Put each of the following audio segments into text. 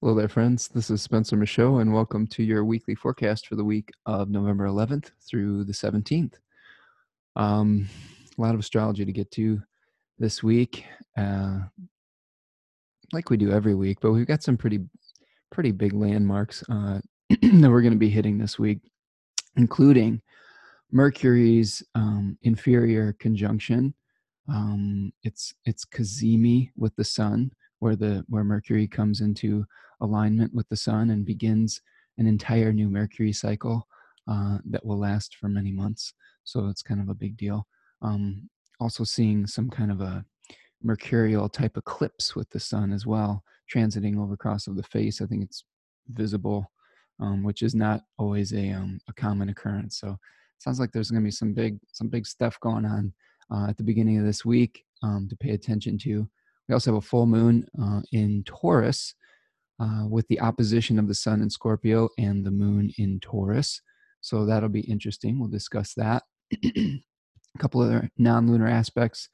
Hello there, friends. This is Spencer Michaud, and welcome to your weekly forecast for the week of November 11th through the 17th. Um, a lot of astrology to get to this week, uh, like we do every week, but we've got some pretty, pretty big landmarks uh, that we're going to be hitting this week, including Mercury's um, inferior conjunction. Um, it's it's cazimi with the Sun, where the where Mercury comes into alignment with the sun and begins an entire new Mercury cycle uh, that will last for many months. So it's kind of a big deal. Um, also, seeing some kind of a mercurial type eclipse with the sun as well, transiting over across of the face. I think it's visible, um, which is not always a, um, a common occurrence. So sounds like there's going to be some big some big stuff going on uh, at the beginning of this week um, to pay attention to. We also have a full moon uh, in Taurus uh, with the opposition of the sun in Scorpio and the moon in Taurus. So that'll be interesting. We'll discuss that. a couple other non lunar aspects.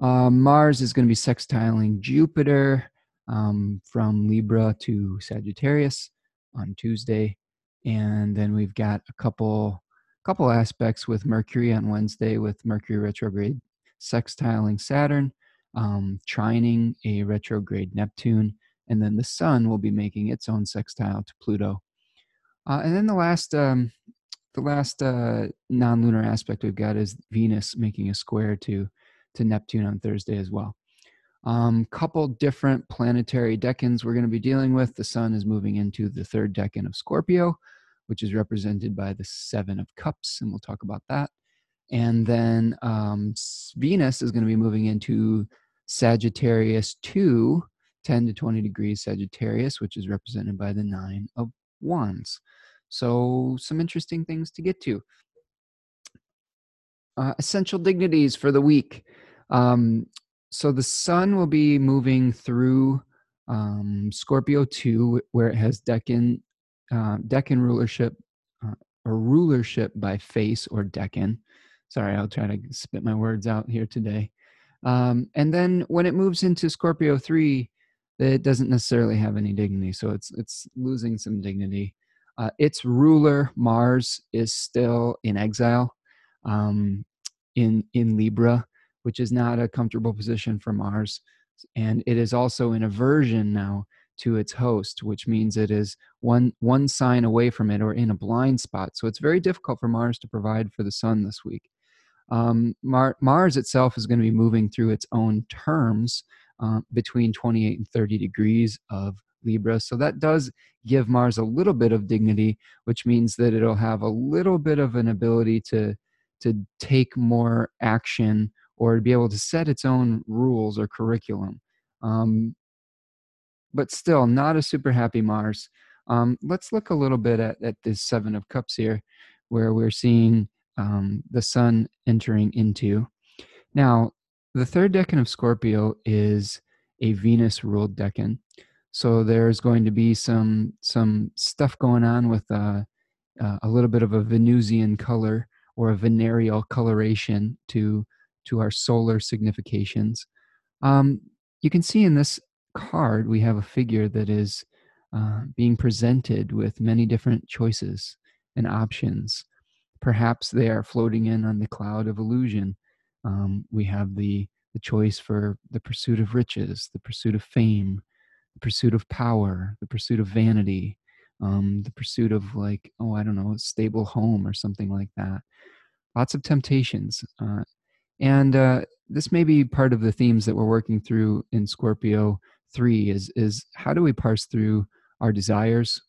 Uh, Mars is going to be sextiling Jupiter um, from Libra to Sagittarius on Tuesday. And then we've got a couple couple aspects with Mercury on Wednesday with Mercury retrograde sextiling Saturn, um, trining a retrograde Neptune, and then the sun will be making its own sextile to Pluto. Uh, and then the last, um, the last uh, non-lunar aspect we've got is Venus making a square to to Neptune on Thursday as well. Um, couple different planetary decans we're going to be dealing with. The sun is moving into the third decan of Scorpio, which is represented by the Seven of Cups, and we'll talk about that. And then um, Venus is going to be moving into Sagittarius 2, 10 to 20 degrees Sagittarius, which is represented by the nine of wands. So, some interesting things to get to. Uh, essential dignities for the week. Um, so, the sun will be moving through um, Scorpio 2, where it has Decan, uh, Decan rulership, uh, or rulership by face or Decan. Sorry, I'll try to spit my words out here today. Um, and then when it moves into Scorpio 3, it doesn't necessarily have any dignity, so it's it's losing some dignity. Uh, its ruler Mars is still in exile um, in in Libra, which is not a comfortable position for Mars, and it is also in aversion now to its host, which means it is one one sign away from it or in a blind spot. So it's very difficult for Mars to provide for the Sun this week. Um, Mar- Mars itself is going to be moving through its own terms uh, between 28 and 30 degrees of Libra. So that does give Mars a little bit of dignity, which means that it'll have a little bit of an ability to to take more action or to be able to set its own rules or curriculum. Um, but still, not a super happy Mars. Um, let's look a little bit at, at this Seven of Cups here, where we're seeing um, the Sun entering into. Now, the third decan of Scorpio is a Venus ruled decan. So there's going to be some some stuff going on with uh, uh, a little bit of a Venusian color or a venereal coloration to to our solar significations. Um, you can see in this card we have a figure that is uh, being presented with many different choices and options. Perhaps they are floating in on the cloud of illusion um, we have the the choice for the pursuit of riches, the pursuit of fame, the pursuit of power, the pursuit of vanity, um, the pursuit of like oh I don't know a stable home or something like that. Lots of temptations, uh, and uh, this may be part of the themes that we're working through in Scorpio three. Is is how do we parse through our desires,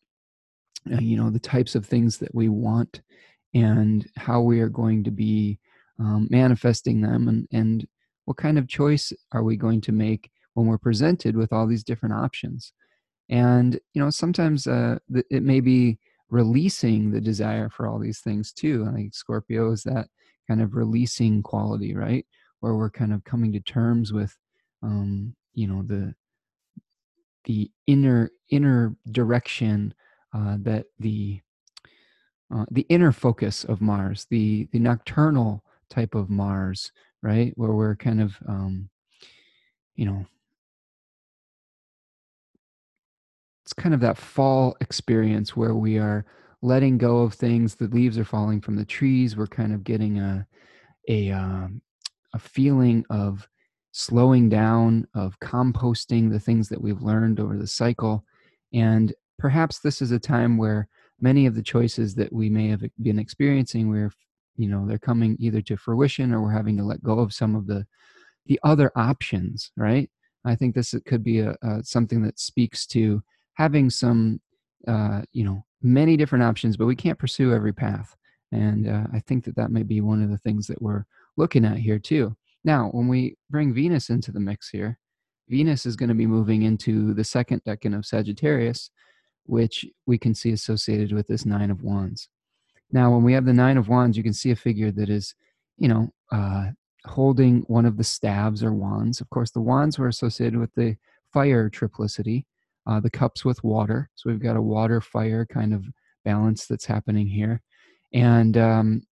uh, you know, the types of things that we want, and how we are going to be um, manifesting them and, and what kind of choice are we going to make when we're presented with all these different options? And you know sometimes uh, it may be releasing the desire for all these things too i think scorpio is that kind of releasing quality right? Where we're kind of coming to terms with um, you know the the inner inner direction uh, that the uh, the inner focus of Mars, the the nocturnal type of Mars, right? Where we're kind of, um, you know, it's kind of that fall experience where we are letting go of things. The leaves are falling from the trees. We're kind of getting a a um, a feeling of slowing down, of composting the things that we've learned over the cycle, and perhaps this is a time where many of the choices that we may have been experiencing, where you know they're coming either to fruition or we're having to let go of some of the the other options, right? I think this could be a, a something that speaks to having some, uh, you know, many different options, but we can't pursue every path. And uh, I think that that may be one of the things that we're looking at here too. Now, when we bring Venus into the mix here, Venus is going to be moving into the second decan of Sagittarius, which we can see associated with this Nine of Wands. Now, when we have the Nine of Wands, you can see a figure that is, you know, uh, holding one of the staves or wands. Of course, the wands were associated with the fire triplicity, uh, the cups with water. So we've got a water fire kind of balance that's happening here. And um,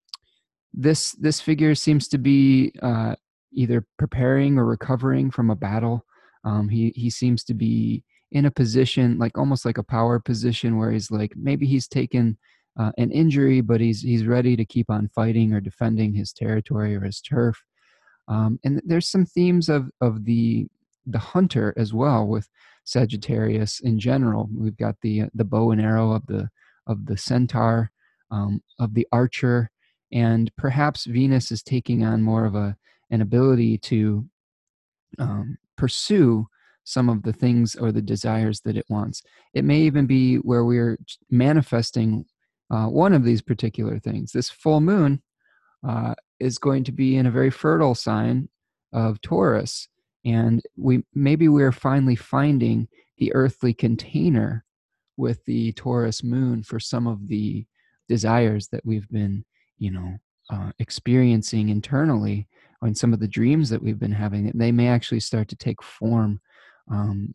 this this figure seems to be uh, either preparing or recovering from a battle. Um, he he seems to be in a position like almost like a power position where he's like maybe he's taken uh, an injury, but he's he's ready to keep on fighting or defending his territory or his turf. Um, and there's some themes of of the the hunter as well with Sagittarius in general. We've got the the bow and arrow of the of the centaur, um, of the archer, and perhaps Venus is taking on more of a an ability to um, pursue some of the things or the desires that it wants. It may even be where we're manifesting uh, one of these particular things. This full moon uh, is going to be in a very fertile sign of Taurus, and we maybe we're finally finding the earthly container with the Taurus moon for some of the desires that we've been, you know, uh, experiencing internally, and some of the dreams that we've been having. They may actually start to take form um,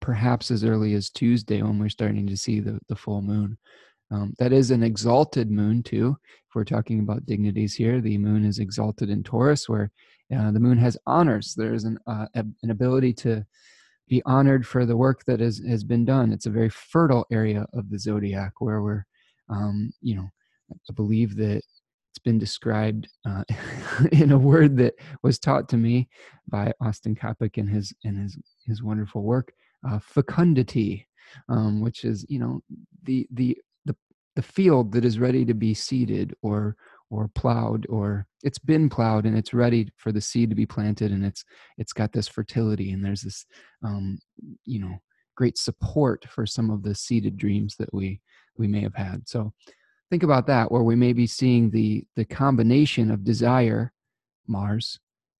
perhaps as early as Tuesday when we're starting to see the, the full moon. Um, that is an exalted moon, too. If we're talking about dignities here, the moon is exalted in Taurus, where uh, the moon has honors. There's an, uh, an ability to be honored for the work that has, has been done. It's a very fertile area of the zodiac where we're, um, you know, I believe that it's been described uh, in a word that was taught to me by Austin Coppock in his in his his wonderful work, uh, fecundity, um, which is you know the the the field that is ready to be seeded or or plowed or it's been plowed and it's ready for the seed to be planted and it's it's got this fertility and there's this um, you know great support for some of the seeded dreams that we we may have had. So think about that where we may be seeing the the combination of desire mars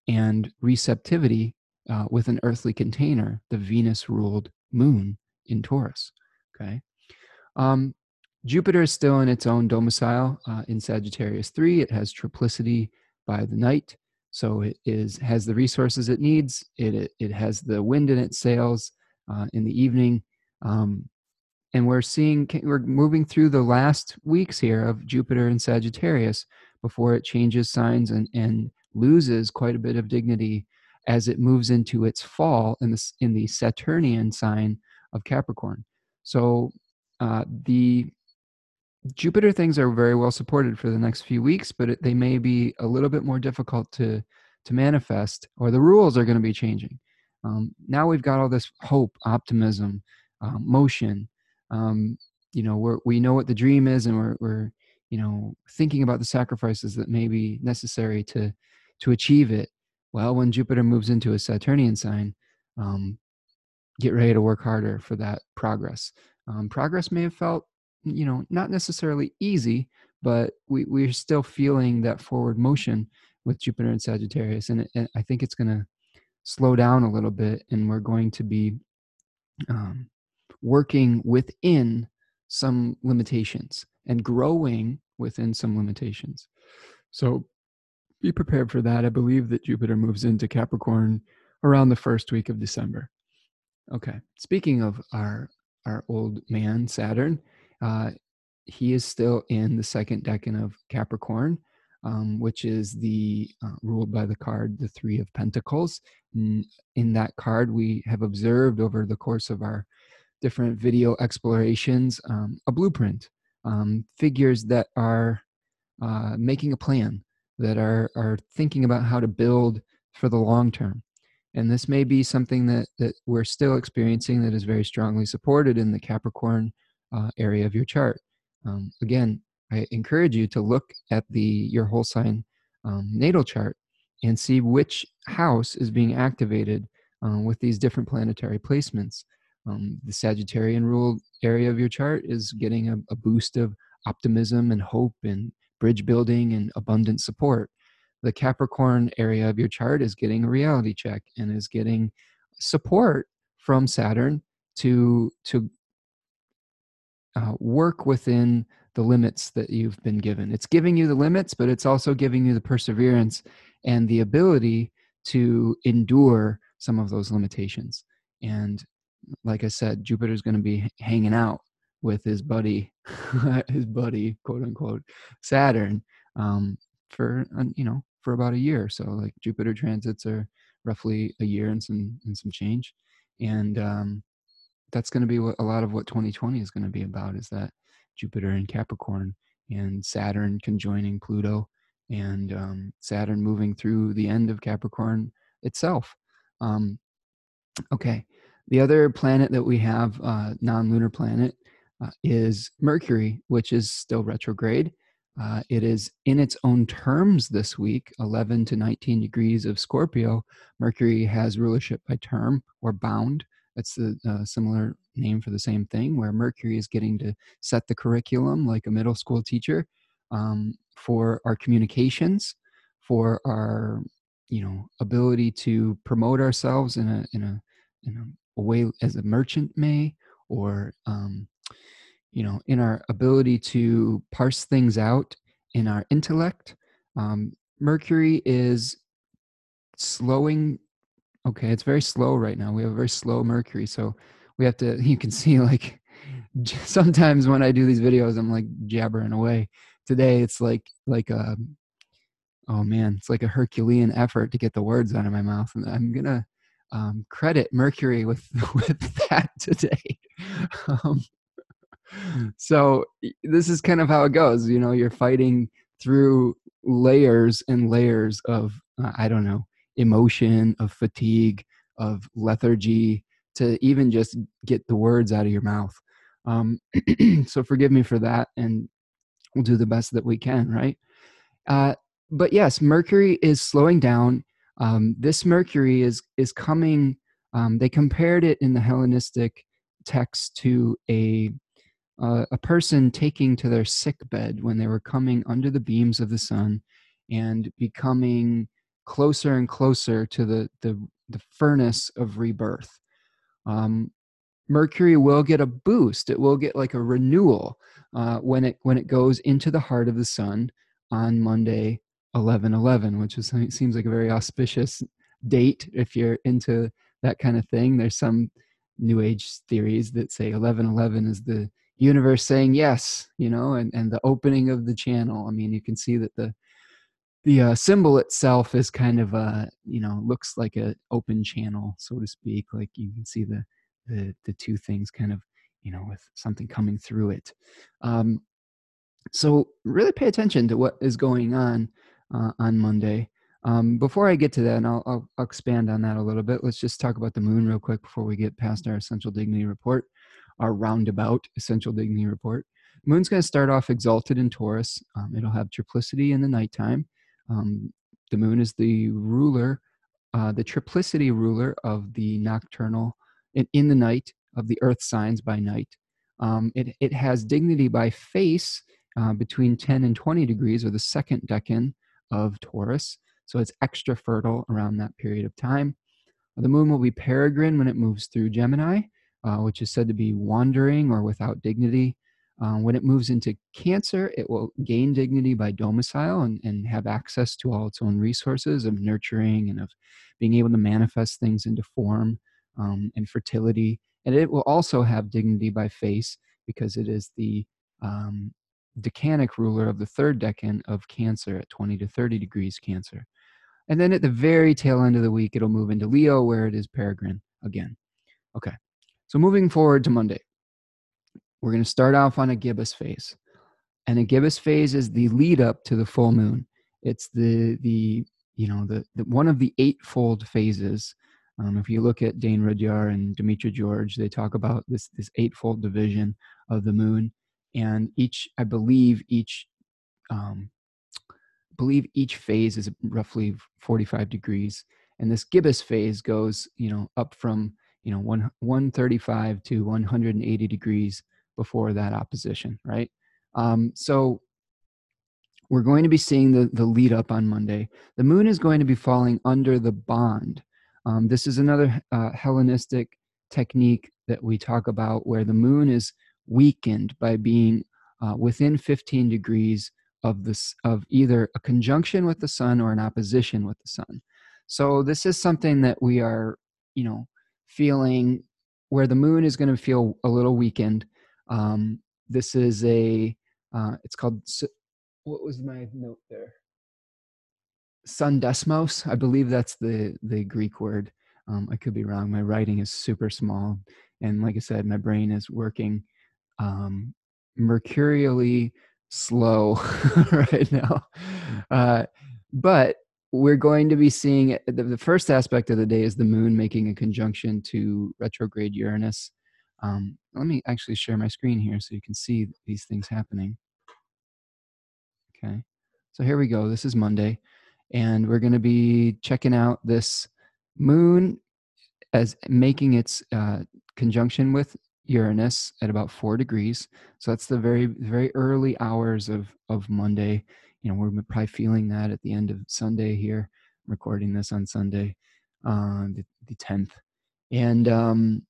and receptivity uh, with an earthly container the venus ruled moon in taurus okay? Um, jupiter is still in its own domicile uh, in sagittarius 3 it has triplicity by the night so it is has the resources it needs. It it, it has the wind in its sails uh, in the evening. Um, and we're seeing we're moving through the last weeks here of Jupiter and Sagittarius before it changes signs and and loses quite a bit of dignity as it moves into its fall in the in the Saturnian sign of Capricorn. So uh, the Jupiter things are very well supported for the next few weeks, but it, they may be a little bit more difficult to to manifest, or the rules are going to be changing. Um, now we've got all this hope, optimism, uh, motion, um, you know we're, we know what the dream is and we're, we're you know thinking about the sacrifices that may be necessary to to achieve it. Well when jupiter moves into a saturnian sign um, get ready to work harder for that progress. Um, progress may have felt you know not necessarily easy but we, we're still feeling that forward motion with jupiter and sagittarius and, it, and i think it's going to slow down a little bit and we're going to be um, working within some limitations and growing within some limitations. So be prepared for that. I believe that Jupiter moves into Capricorn around the first week of December. Okay. Speaking of our our old man Saturn, uh, he is still in the second decan of Capricorn, um, which is the uh, ruled by the card the Three of Pentacles. In, that card, we have observed over the course of our different video explorations, um, a blueprint, um, figures that are uh, making a plan, that are, are thinking about how to build for the long term. And this may be something that, that we're still experiencing that is very strongly supported in the Capricorn uh, area of your chart. Um, again, I encourage you to look at the your whole sign um, natal chart and see which house is being activated uh, with these different planetary placements. Um, the Sagittarian ruled area of your chart is getting a, a boost of optimism and hope and bridge building and abundant support. The Capricorn area of your chart is getting a reality check and is getting support from Saturn to to uh, work within the limits that you've been given. It's giving you the limits, but it's also giving you the perseverance and the ability to endure some of those limitations. And like I said, Jupiter's going to be hanging out with his buddy, his buddy, quote unquote, Saturn, um, for you know for about a year. So like Jupiter transits are roughly a year and some and some change, and um, that's going to be what a lot of what 2020 is going to be about. Is that Jupiter and Capricorn and Saturn conjoining Pluto and um, Saturn moving through the end of Capricorn itself. Um, okay, the other planet that we have, uh, non lunar planet, uh, is Mercury, which is still retrograde. Uh, it is in its own terms this week, 11 to 19 degrees of Scorpio. Mercury has rulership by term or bound. That's the uh, similar name for the same thing, where Mercury is getting to set the curriculum like a middle school teacher um, for our communications, for our you know ability to promote ourselves in a in a in a way as a merchant may, or um, you know in our ability to parse things out in our intellect. Um, Mercury is slowing okay it's very slow right now. We have a very slow mercury so we have to you can see like sometimes when i do these videos i'm like jabbering away. Today it's like like a um, oh man it's like a herculean effort to get the words out of my mouth and i'm gonna um, credit mercury with with that today. Um, so this is kind of how it goes you know you're fighting through layers and layers of uh, i don't know emotion, of fatigue, of lethargy, to even just get the words out of your mouth. Um, so forgive me for that, and we'll do the best that we can, right? Uh, but yes, Mercury is slowing down. Um, this Mercury is is coming. Um, they compared it in the Hellenistic text to a uh, a person taking to their sick bed when they were coming under the beams of the sun and becoming closer and closer to the the, the furnace of rebirth. Um, Mercury will get a boost. It will get like a renewal uh, when it when it goes into the heart of the sun on Monday, eleven eleven, which is seems like a very auspicious date if you're into that kind of thing. There's some new age theories that say eleven eleven is the universe saying yes, you know, and, and the opening of the channel. I mean, you can see that the the uh, symbol itself is kind of a you know looks like a open channel so to speak like you can see the the the two things kind of you know with something coming through it. Um, so really pay attention to what is going on uh, on monday. Um, before i get to that and I'll, I'll, I'll expand on that a little bit let's just talk about the moon real quick before we get past our essential dignity report our roundabout essential dignity report. Moon's going to start off exalted in taurus um, it'll have triplicity in the nighttime um, the moon is the ruler, uh, the triplicity ruler of the nocturnal, in, in the night, of the earth signs by night. Um, it, it has dignity by face uh, between 10 and 20 degrees, or the second decan of Taurus. So it's extra fertile around that period of time. The moon will be peregrine when it moves through Gemini, uh, which is said to be wandering or without dignity. Um, when it moves into Cancer, it will gain dignity by domicile and, and have access to all its own resources of nurturing and of being able to manifest things into form um, and fertility. And it will also have dignity by face because it is the um, decanic ruler of the third decan of Cancer at 20 to 30 degrees Cancer. And then at the very tail end of the week, it'll move into Leo where it is peregrine again. Okay. So moving forward to Monday, we're going to start off on a gibbous phase. And a gibbous phase is the lead up to the full moon. It's the the you know the, the one of the eightfold phases. Um, if you look at Dane Rudhyar and Demetra George, they talk about this this eightfold division of the moon, and each I believe each um, believe each phase is roughly 45 degrees and this gibbous phase goes you know up from you know one, 135 to 180 degrees before that opposition right? Um, so we're going to be seeing the, the lead up on monday. The moon is going to be falling under the bond. Um, this is another uh, hellenistic technique that we talk about where the moon is weakened by being uh, within 15 degrees of this of either a conjunction with the sun or an opposition with the sun. So this is something that we are you know feeling where the moon is going to feel a little weakened um, this is a uh, it's called what was my note there sundesmos i believe that's the the greek word um, i could be wrong my writing is super small and like i said my brain is working um, mercurially slow right now. Uh, but we're going to be seeing the, the, first aspect of the day is the moon making a conjunction to retrograde Uranus. Um, let me actually share my screen here so you can see these things happening. Okay, so here we go. This is Monday, and we're going to be checking out this moon as making its uh, conjunction with Uranus at about four degrees. So that's the very very early hours of of Monday. You know, we're probably feeling that at the end of Sunday here. I'm recording this on Sunday, uh, the the tenth, and um,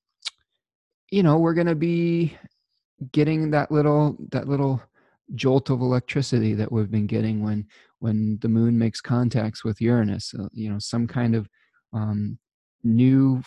you know we're gonna be getting that little that little jolt of electricity that we've been getting when when the moon makes contacts with Uranus. Uh, you know, some kind of um, new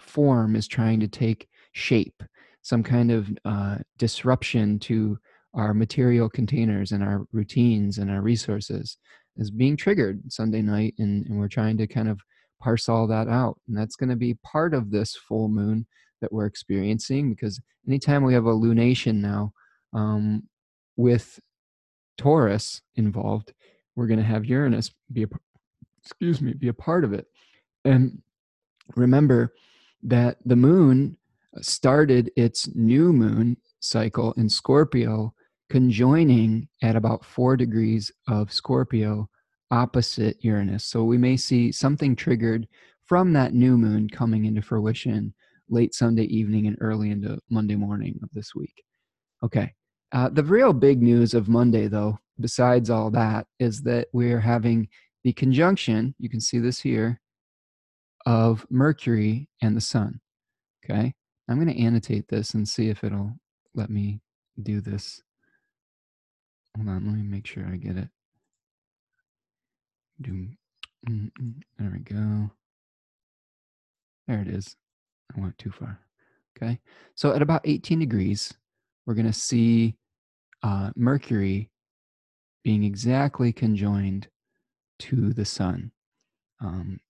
form is trying to take shape, some kind of uh, disruption to our material containers and our routines and our resources is being triggered Sunday night. And, and we're trying to kind of parse all that out. And that's going to be part of this full moon that we're experiencing because anytime we have a lunation now um, with Taurus involved, we're going to have Uranus be a excuse me be a part of it. And remember that the moon started its new moon cycle in Scorpio, conjoining at about four degrees of Scorpio opposite Uranus. So we may see something triggered from that new moon coming into fruition late Sunday evening and early into Monday morning of this week. Okay. Uh, the real big news of Monday, though, besides all that, is that we're having the conjunction, you can see this here, of Mercury and the Sun. Okay. I'm going to annotate this and see if it'll let me do this. Hold on, let me make sure I get it. Do there we go. There it is. I went too far. Okay. So at about 18 degrees, we're going to see uh, Mercury being exactly conjoined to the sun. Um,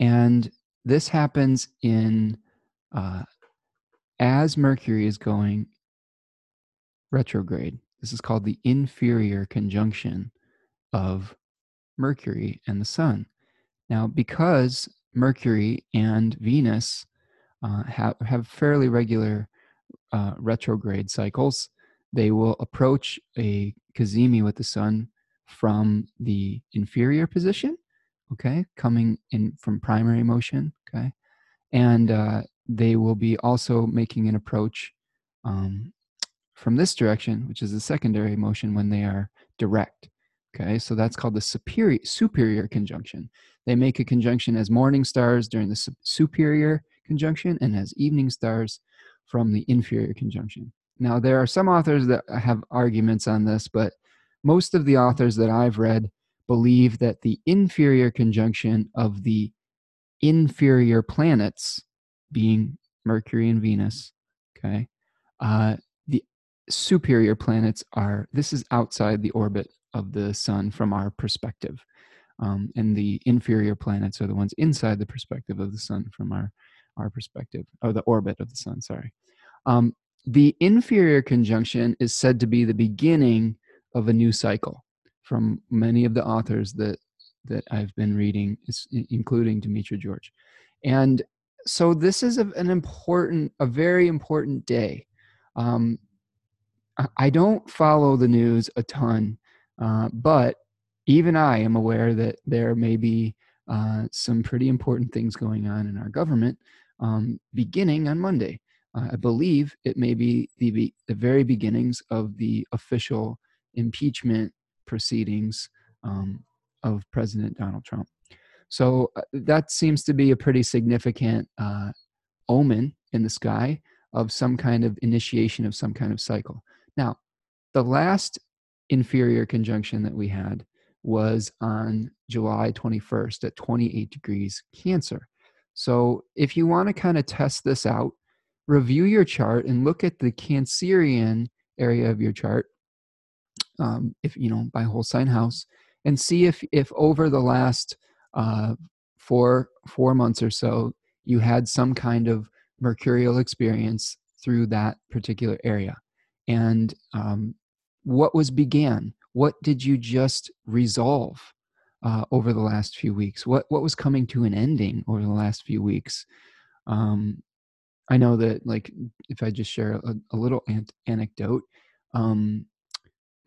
and this happens in uh, as Mercury is going retrograde. This is called the inferior conjunction of Mercury and the Sun. Now, because Mercury and Venus uh, have, have fairly regular uh, retrograde cycles, they will approach a cazimi with the Sun from the inferior position, okay, coming in from primary motion, okay, and uh, they will be also making an approach um, from this direction, which is the secondary motion when they are direct. Okay, so that's called the superior superior conjunction. They make a conjunction as morning stars during the superior conjunction and as evening stars from the inferior conjunction. Now, there are some authors that have arguments on this, but most of the authors that I've read believe that the inferior conjunction of the inferior planets being Mercury and Venus. Okay. Uh, the superior planets are, this is outside the orbit of the sun from our perspective. Um, and the inferior planets are the ones inside the perspective of the sun from our, our perspective, or the orbit of the sun, sorry. Um, the inferior conjunction is said to be the beginning of a new cycle from many of the authors that that I've been reading, including Demetra George. And so this is an important, a very important day. Um, I don't follow the news a ton, uh, but even I am aware that there may be uh, some pretty important things going on in our government um, beginning on Monday. Uh, I believe it may be the, the very beginnings of the official impeachment proceedings um, of President Donald Trump. So uh, that seems to be a pretty significant uh, omen in the sky of some kind of initiation of some kind of cycle. Now, the last inferior conjunction that we had was on July 21st at 28 degrees Cancer. So, if you want to kind of test this out, review your chart and look at the Cancerian area of your chart, um, if you know by whole sign house, and see if if over the last uh, four four months or so you had some kind of mercurial experience through that particular area. And um, what was began? What did you just resolve uh, over the last few weeks what what was coming to an ending over the last few weeks um, i know that like if i just share a, a little ant- anecdote um,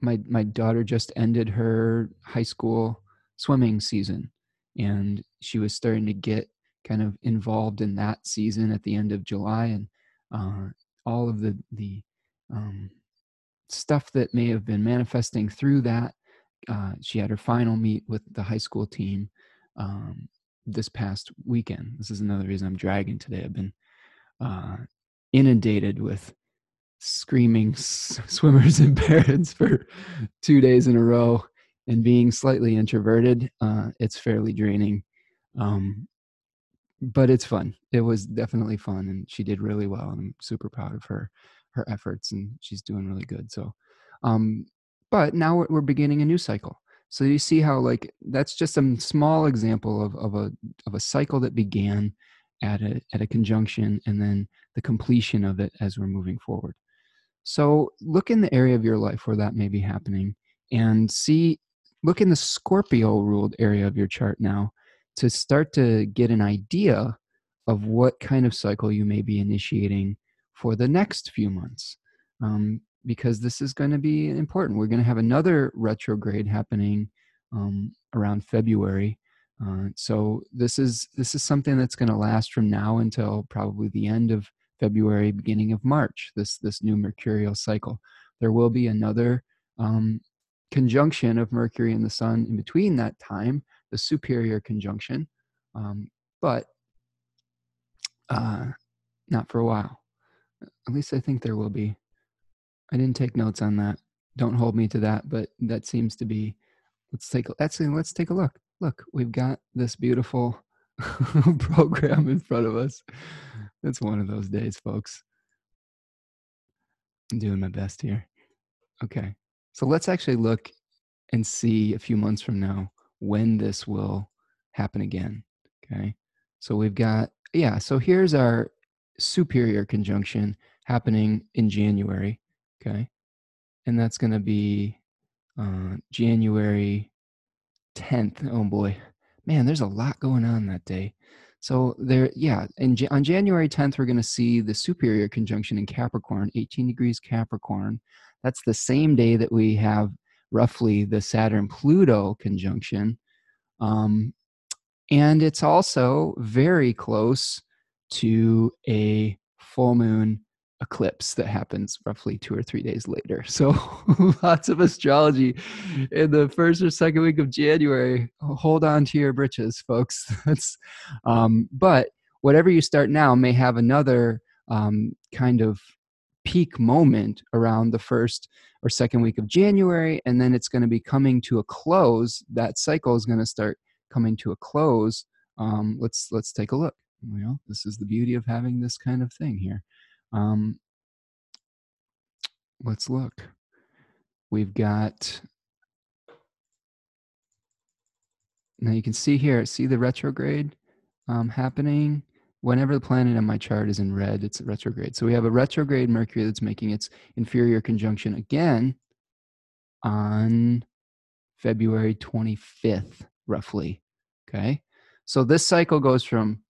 my my daughter just ended her high school swimming season and she was starting to get kind of involved in that season at the end of july and uh, all of the the um, stuff that may have been manifesting through that. Uh, she had her final meet with the high school team um, this past weekend. This is another reason I'm dragging today. I've been uh, inundated with screaming s- swimmers and parents for two days in a row and being slightly introverted. Uh, it's fairly draining. Um, but it's fun. It was definitely fun, and she did really well. And I'm super proud of her her efforts and she's doing really good so um but now we're, beginning a new cycle. So you see how like that's just a small example of, of a of a cycle that began at a at a conjunction and then the completion of it as we're moving forward. So look in the area of your life where that may be happening and see look in the scorpio ruled area of your chart now to start to get an idea of what kind of cycle you may be initiating for the next few months. Um, because this is going to be important. We're going to have another retrograde happening um, around February. Uh, so this is this is something that's going to last from now until probably the end of February, beginning of March. This this new mercurial cycle. There will be another um, conjunction of Mercury and the Sun in between that time, the superior conjunction, um, but uh, not for a while. At least I think there will be. I didn't take notes on that. Don't hold me to that, but that seems to be. Let's take. Actually, let's take a look. Look, we've got this beautiful program in front of us. It's one of those days, folks. I'm doing my best here. Okay, so let's actually look and see a few months from now when this will happen again. Okay, so we've got yeah. So here's our superior conjunction happening in January. Okay. And that's going to be uh, January 10th. Oh boy. Man, there's a lot going on that day. So there, yeah, and on January 10th, we're going to see the superior conjunction in Capricorn, 18 degrees Capricorn. That's the same day that we have roughly the Saturn Pluto conjunction. Um, and it's also very close to a full moon eclipse that happens roughly two or three days later. So lots of astrology in the first or second week of January. Hold on to your britches, folks. That's, um, but whatever you start now may have another um, kind of peak moment around the first or second week of January, and then it's going to be coming to a close. That cycle is going to start coming to a close. Um, let's let's take a look well, this is the beauty of having this kind of thing here. Um, let's look. We've got, now you can see here, see the retrograde um, happening. whenever the planet on my chart is in red, it's retrograde. So we have a retrograde Mercury that's making its inferior conjunction again on February 25th, roughly. Okay. So this cycle goes from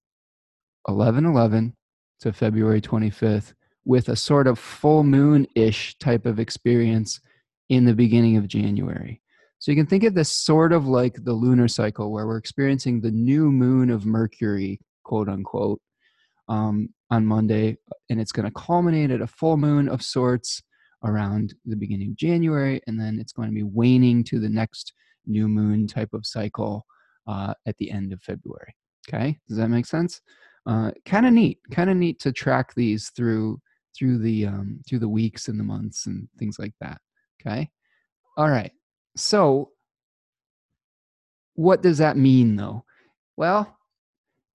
11 11 to February 25th with a sort of full moon ish type of experience in the beginning of January. So you can think of this sort of like the lunar cycle where we're experiencing the new moon of Mercury, quote unquote, um, on Monday. And it's going to culminate at a full moon of sorts around the beginning of January. And then it's going to be waning to the next new moon type of cycle uh, at the end of February. Okay, does that make sense? Uh, kind of neat, kind of neat to track these through through the um, through the weeks and the months and things like that. Okay, all right. So, what does that mean, though? Well,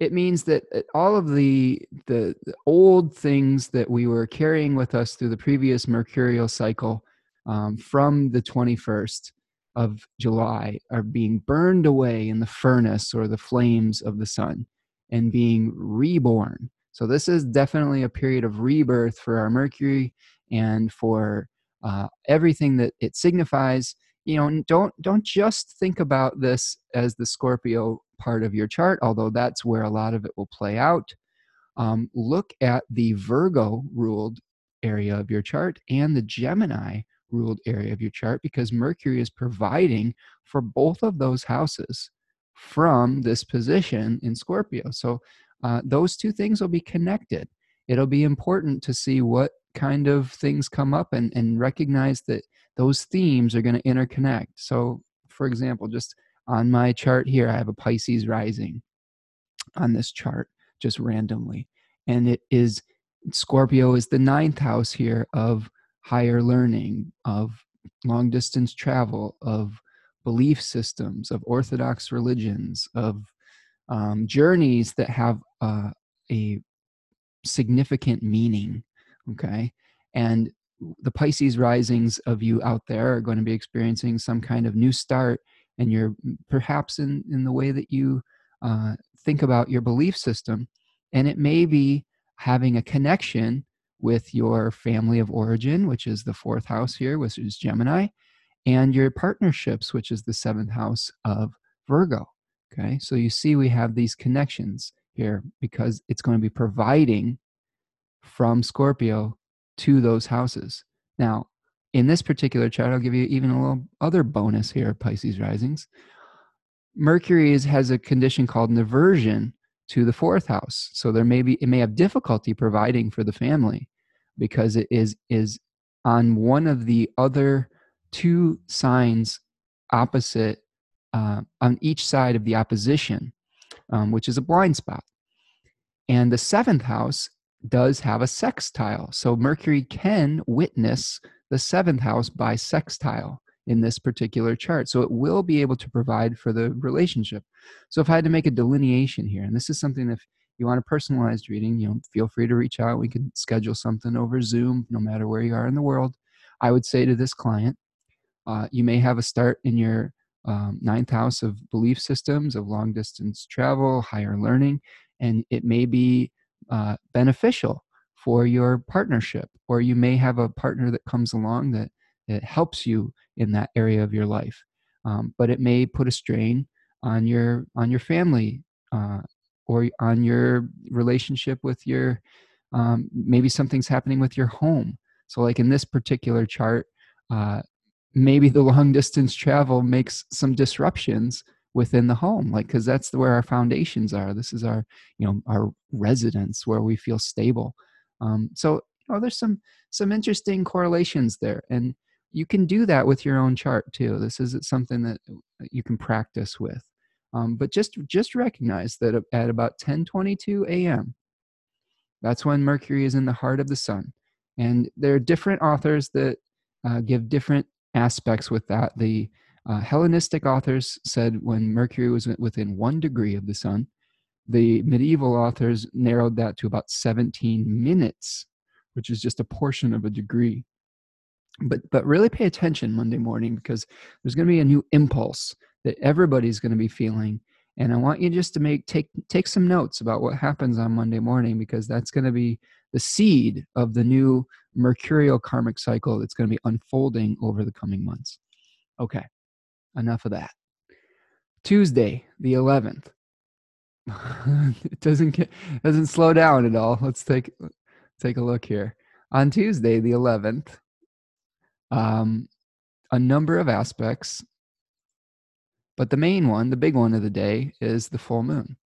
it means that uh, all of the, the, the old things that we were carrying with us through the previous mercurial cycle um, from the 21st of July are being burned away in the furnace or the flames of the sun and being reborn. So, this is definitely a period of rebirth for our Mercury and for uh, everything that it signifies. You know, don't don't just think about this as the Scorpio part of your chart, although that's where a lot of it will play out. Um, look at the Virgo ruled area of your chart and the Gemini ruled area of your chart because Mercury is providing for both of those houses from this position in Scorpio. So uh, those two things will be connected. It'll be important to see what kind of things come up and, and recognize that those themes are going to interconnect. So, for example, just on my chart here, I have a Pisces rising on this chart just randomly. And it is Scorpio is the ninth house here of higher learning, of long distance travel, of belief systems, of orthodox religions, of um, journeys that have uh, a significant meaning. Okay. And the Pisces risings of you out there are going to be experiencing some kind of new start and you're perhaps in in the way that you uh, think about your belief system and it may be having a connection with your family of origin which is the fourth house here which is gemini and your partnerships which is the seventh house of virgo okay so you see we have these connections here because it's going to be providing from scorpio to those houses now in this particular chart, I'll give you even a little other bonus here, Pisces risings. Mercury is, has a condition called an aversion to the fourth house. So there may be it may have difficulty providing for the family because it is is on one of the other two signs opposite uh, on each side of the opposition, um, which is a blind spot. And the seventh house does have a sextile. So Mercury can witness the seventh house by sextile in this particular chart. So it will be able to provide for the relationship. So if I had to make a delineation here, and this is something if you want a personalized reading, you know, feel free to reach out. We can schedule something over Zoom, no matter where you are in the world. I would say to this client, uh, you may have a start in your um, ninth house of belief systems, of long distance travel, higher learning, and it may be uh, beneficial for your partnership or you may have a partner that comes along that, that helps you in that area of your life. Um, but it may put a strain on your on your family uh, or on your relationship with your um, maybe something's happening with your home. So like in this particular chart uh, maybe the long distance travel makes some disruptions within the home like because that's where our foundations are this is our you know our residence where we feel stable um, so you know, there's some some interesting correlations there, and you can do that with your own chart too. This isn't something that you can practice with, um, but just just recognize that at about 10:22 a.m. That's when Mercury is in the heart of the sun, and there are different authors that uh, give different aspects with that. The uh, Hellenistic authors said when Mercury was within one degree of the sun, the medieval authors narrowed that to about 17 minutes, which is just a portion of a degree. But, but really pay attention Monday morning because there's going to be a new impulse that everybody's going to be feeling. And I want you just to make take take some notes about what happens on Monday morning because that's going to be the seed of the new mercurial karmic cycle that's going to be unfolding over the coming months. Okay, enough of that. Tuesday, the 11th. it doesn't get doesn't slow down at all. Let's take take a look here. On Tuesday, the 11th, um, a number of aspects, but the main one, the big one of the day, is the full moon.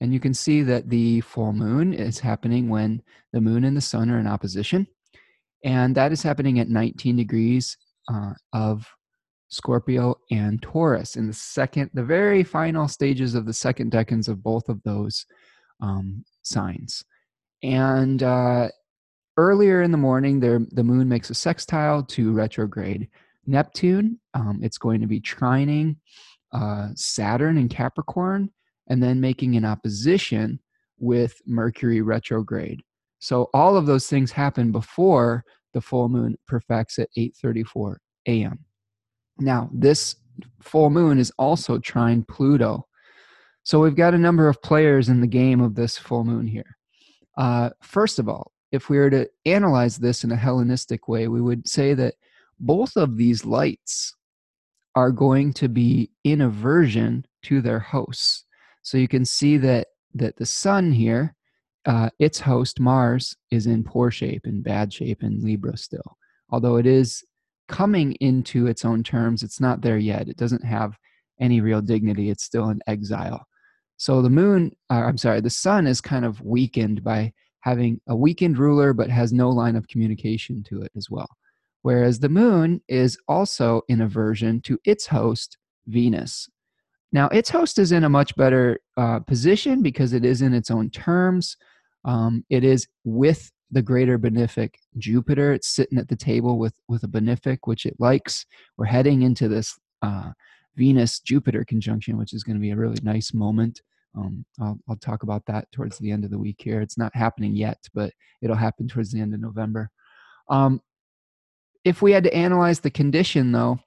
And you can see that the full moon is happening when the moon and the sun are in opposition. And that is happening at 19 degrees uh, of Scorpio and Taurus in the second, the very final stages of the second decans of both of those um, signs. And uh, earlier in the morning, there the moon makes a sextile to retrograde Neptune. Um, it's going to be trining uh, Saturn in Capricorn and then making an opposition with Mercury retrograde. So all of those things happen before the full moon perfects at 8:34 a.m. Now, this full moon is also trine Pluto. So we've got a number of players in the game of this full moon here. Uh, first of all, if we were to analyze this in a Hellenistic way, we would say that both of these lights are going to be in aversion to their hosts. So you can see that that the sun here, uh, its host Mars, is in poor shape in bad shape in Libra still. Although it is coming into its own terms, it's not there yet. It doesn't have any real dignity. It's still in exile. So the moon, uh, I'm sorry, the sun is kind of weakened by having a weakened ruler, but has no line of communication to it as well. Whereas the moon is also in aversion to its host, Venus. Now, its host is in a much better uh, position because it is in its own terms. Um, it is with the greater benefic Jupiter. It's sitting at the table with, with a benefic, which it likes. We're heading into this uh, Venus Jupiter conjunction, which is going to be a really nice moment. Um, I'll, I'll talk about that towards the end of the week here. It's not happening yet, but it'll happen towards the end of November. Um, if we had to analyze the condition, though,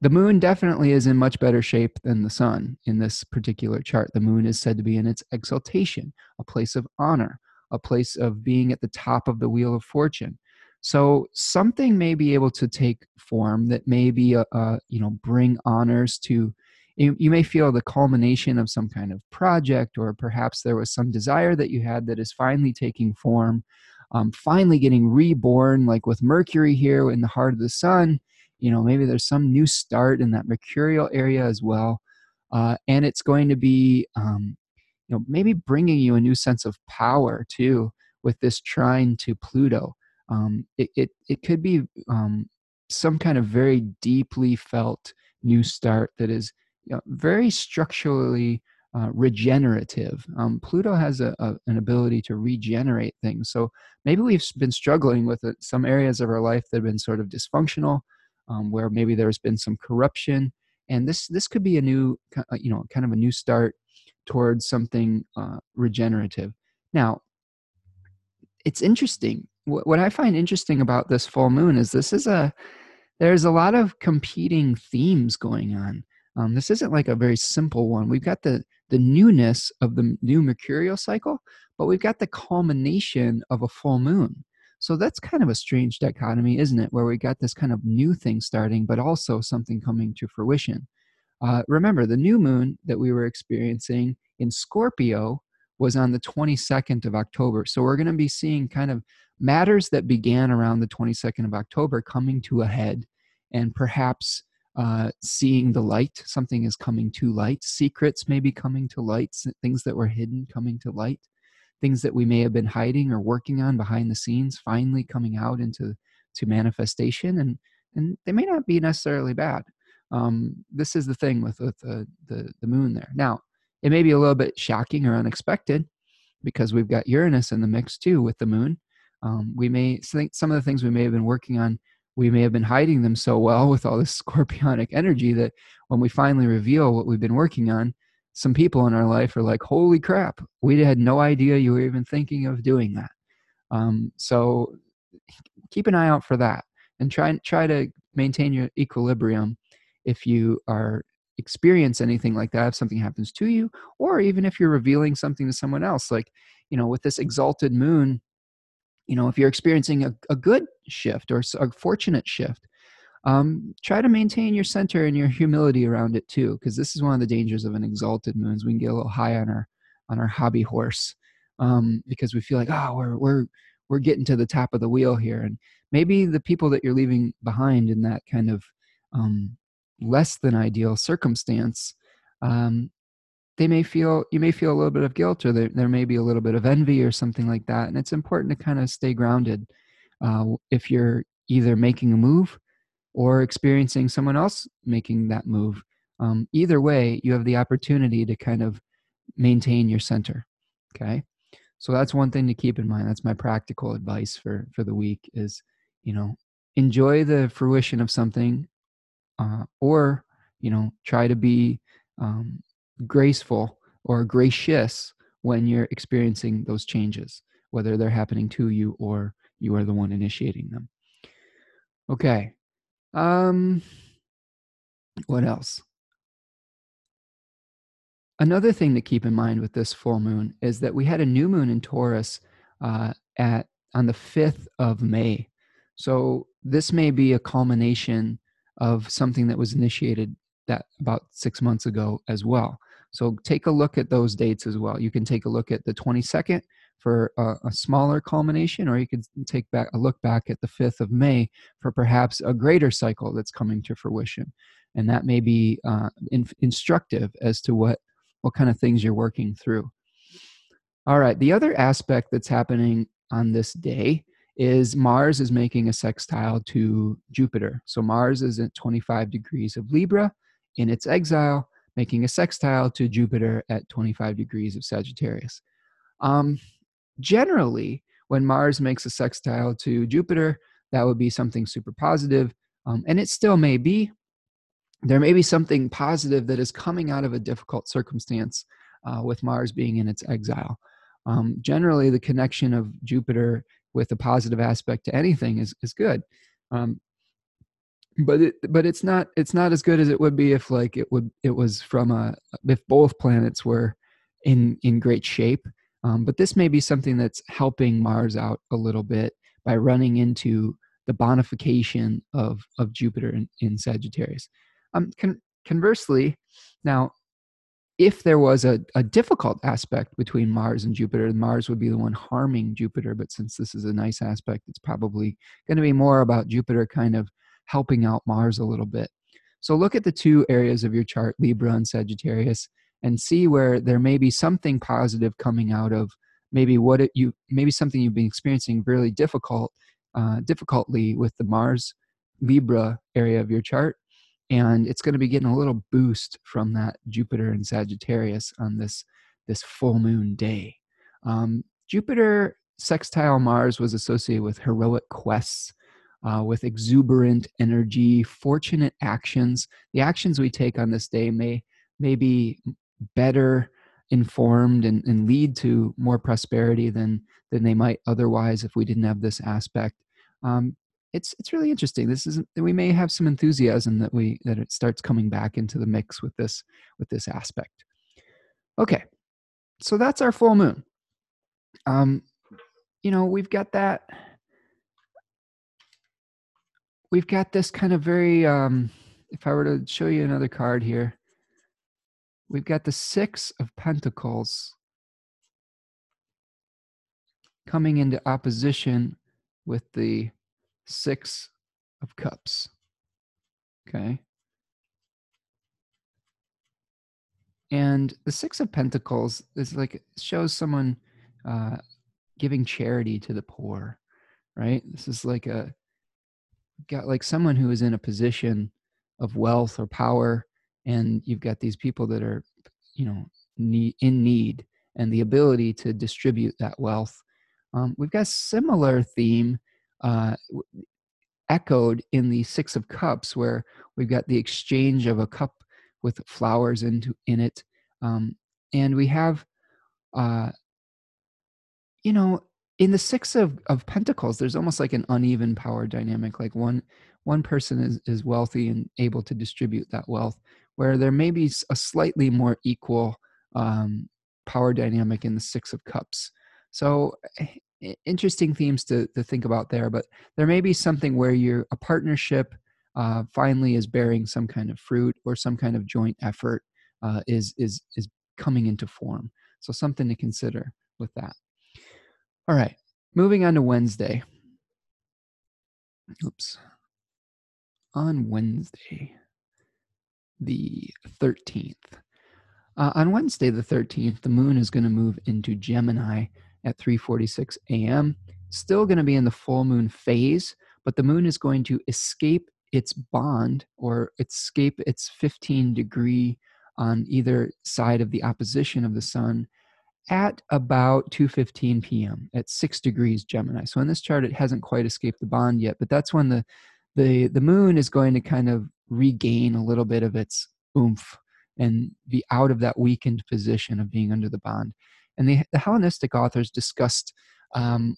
the moon definitely is in much better shape than the sun in this particular chart. The moon is said to be in its exaltation, a place of honor, a place of being at the top of the wheel of fortune. So something may be able to take form that may be, a, a you know, bring honors to you, you may feel the culmination of some kind of project, or perhaps there was some desire that you had that is finally taking form, um, finally getting reborn, like with Mercury here in the heart of the sun. You know, maybe there's some new start in that mercurial area as well. Uh, and it's going to be, um, you know, maybe bringing you a new sense of power too with this trine to Pluto. Um, it, it, it could be um, some kind of very deeply felt new start that is you know, very structurally uh, regenerative. Um, Pluto has a, a, an ability to regenerate things. So maybe we've been struggling with it, some areas of our life that have been sort of dysfunctional, um, where maybe there's been some corruption, and this this could be a new, uh, you know, kind of a new start towards something uh, regenerative. Now, it's interesting. What, what I find interesting about this full moon is this is a there's a lot of competing themes going on. Um, this isn't like a very simple one. We've got the the newness of the new mercurial cycle, but we've got the culmination of a full moon. So that's kind of a strange dichotomy, isn't it? Where we got this kind of new thing starting, but also something coming to fruition. Uh, remember, the new moon that we were experiencing in Scorpio was on the 22nd of October. So we're going to be seeing kind of matters that began around the 22nd of October coming to a head and perhaps uh, seeing the light. Something is coming to light. Secrets may be coming to light. Things that were hidden coming to light. Things that we may have been hiding or working on behind the scenes finally coming out into to manifestation, and and they may not be necessarily bad. Um, this is the thing with, with the, the the moon there. Now, it may be a little bit shocking or unexpected because we've got Uranus in the mix too with the moon. Um, we may think some of the things we may have been working on we may have been hiding them so well with all this scorpionic energy that when we finally reveal what we've been working on, some people in our life are like, holy crap, we had no idea you were even thinking of doing that. Um, so keep an eye out for that and try try to maintain your equilibrium if you are experience anything like that if something happens to you or even if you're revealing something to someone else like you know with this exalted moon you know if you're experiencing a, a good shift or a fortunate shift um, try to maintain your center and your humility around it too because this is one of the dangers of an exalted moon is we can get a little high on our on our hobby horse um, because we feel like oh we're we're we're getting to the top of the wheel here. And maybe the people that you're leaving behind in that kind of um, less than ideal circumstance um, they may feel you may feel a little bit of guilt or there, there may be a little bit of envy or something like that. And it's important to kind of stay grounded uh, if you're either making a move or experiencing someone else making that move. Um, either way you have the opportunity to kind of maintain your center okay? So that's one thing to keep in mind. That's my practical advice for for the week is you know enjoy the fruition of something uh, or you know try to be um, graceful or gracious when you're experiencing those changes whether they're happening to you or you are the one initiating them okay um what else Another thing to keep in mind with this full moon is that we had a new moon in Taurus uh, at on the 5th of May. So this may be a culmination of something that was initiated that about six months ago as well. So take a look at those dates as well. You can take a look at the 22nd for a, a, smaller culmination, or you could take back a look back at the 5th of May for perhaps a greater cycle that's coming to fruition. And that may be uh, in, instructive as to what what kind of things you're working through. All right, the other aspect that's happening on this day is Mars is making a sextile to Jupiter. So Mars is at 25 degrees of Libra in its exile, making a sextile to Jupiter at 25 degrees of Sagittarius. Um, generally, when Mars makes a sextile to Jupiter, that would be something super positive, um, and it still may be there may be something positive that is coming out of a difficult circumstance uh, with Mars being in its exile. Um, generally, the connection of Jupiter with a positive aspect to anything is is good, um, but it but it's not it's not as good as it would be if like it would it was from a if both planets were in in great shape. Um, but this may be something that's helping Mars out a little bit by running into the bonification of of Jupiter in, in Sagittarius. Um, con- conversely, now, if there was a, a difficult aspect between Mars and Jupiter, Mars would be the one harming Jupiter. But since this is a nice aspect, it's probably going to be more about Jupiter kind of helping out Mars a little bit. So look at the two areas of your chart, Libra and Sagittarius, and see where there may be something positive coming out of maybe what it, you maybe something you've been experiencing really difficult uh, difficultly with the Mars Libra area of your chart and it's going to be getting a little boost from that Jupiter and Sagittarius on this this full moon day. Um, Jupiter sextile Mars was associated with heroic quests, uh, with exuberant energy, fortunate actions. The actions we take on this day may may be better informed and, and lead to more prosperity than than they might otherwise if we didn't have this aspect. Um, it's it's really interesting. This is we may have some enthusiasm that we that it starts coming back into the mix with this with this aspect. Okay, so that's our full moon. Um, you know we've got that. We've got this kind of very. Um, if I were to show you another card here, we've got the six of Pentacles coming into opposition with the Six of Cups. Okay. And the Six of Pentacles is like shows someone uh, giving charity to the poor, right? This is like a got like someone who is in a position of wealth or power, and you've got these people that are, you know, in need, and the ability to distribute that wealth. Um, we've got similar theme uh, echoed in the Six of Cups, where we've got the exchange of a cup with flowers into in it, um, and we have, uh, you know, in the Six of, of Pentacles, there's almost like an uneven power dynamic. Like one one person is is wealthy and able to distribute that wealth, where there may be a slightly more equal um, power dynamic in the Six of Cups. So, eh, interesting themes to, to think about there, but there may be something where you're a partnership uh, finally is bearing some kind of fruit or some kind of joint effort uh, is is is coming into form. So something to consider with that. All right, moving on to Wednesday. Oops. On Wednesday, the 13th. Uh, on Wednesday, the 13th, the moon is going to move into Gemini at 3:46 a.m. Still going to be in the full moon phase, but the moon is going to escape its bond or escape its 15 degree on either side of the opposition of the sun at about 2:15 p.m. at 6 degrees Gemini. So in this chart it hasn't quite escaped the bond yet, but that's when the the the moon is going to kind of regain a little bit of its oomph and be out of that weakened position of being under the bond. And the, the Hellenistic authors discussed um,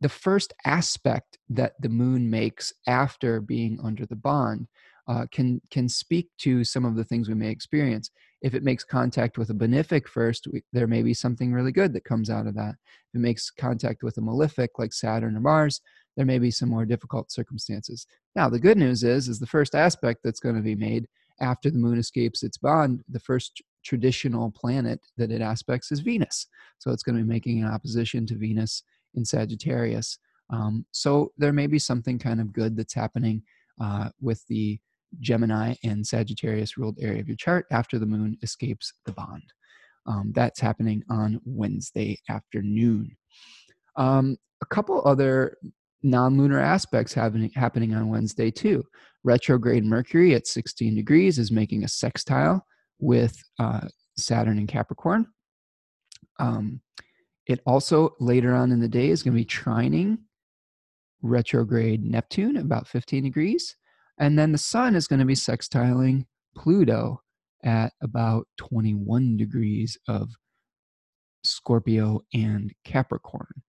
the first aspect that the moon makes after being under the bond uh, can can speak to some of the things we may experience. If it makes contact with a benefic first, we, there may be something really good that comes out of that. If it makes contact with a malefic like Saturn or Mars, there may be some more difficult circumstances. Now, the good news is, is the first aspect that's going to be made after the moon escapes its bond, the first traditional planet that it aspects is Venus. So it's going to be making an opposition to Venus in Sagittarius. Um, so there may be something kind of good that's happening uh, with the Gemini and Sagittarius ruled area of your chart after the moon escapes the bond. Um, that's happening on Wednesday afternoon. Um, a couple other non-lunar aspects happening happening on Wednesday too. Retrograde Mercury at 16 degrees is making a sextile with uh, Saturn and Capricorn. Um, it also later on in the day is going to be trining retrograde Neptune about 15 degrees. And then the sun is going to be sextiling Pluto at about 21 degrees of Scorpio and Capricorn.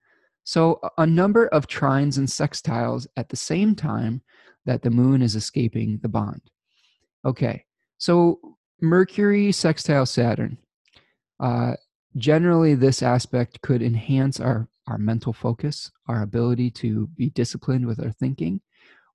So, a number of trines and sextiles at the same time that the moon is escaping the bond. Okay, so Mercury sextile Saturn. Uh, generally, this aspect could enhance our, our mental focus, our ability to be disciplined with our thinking.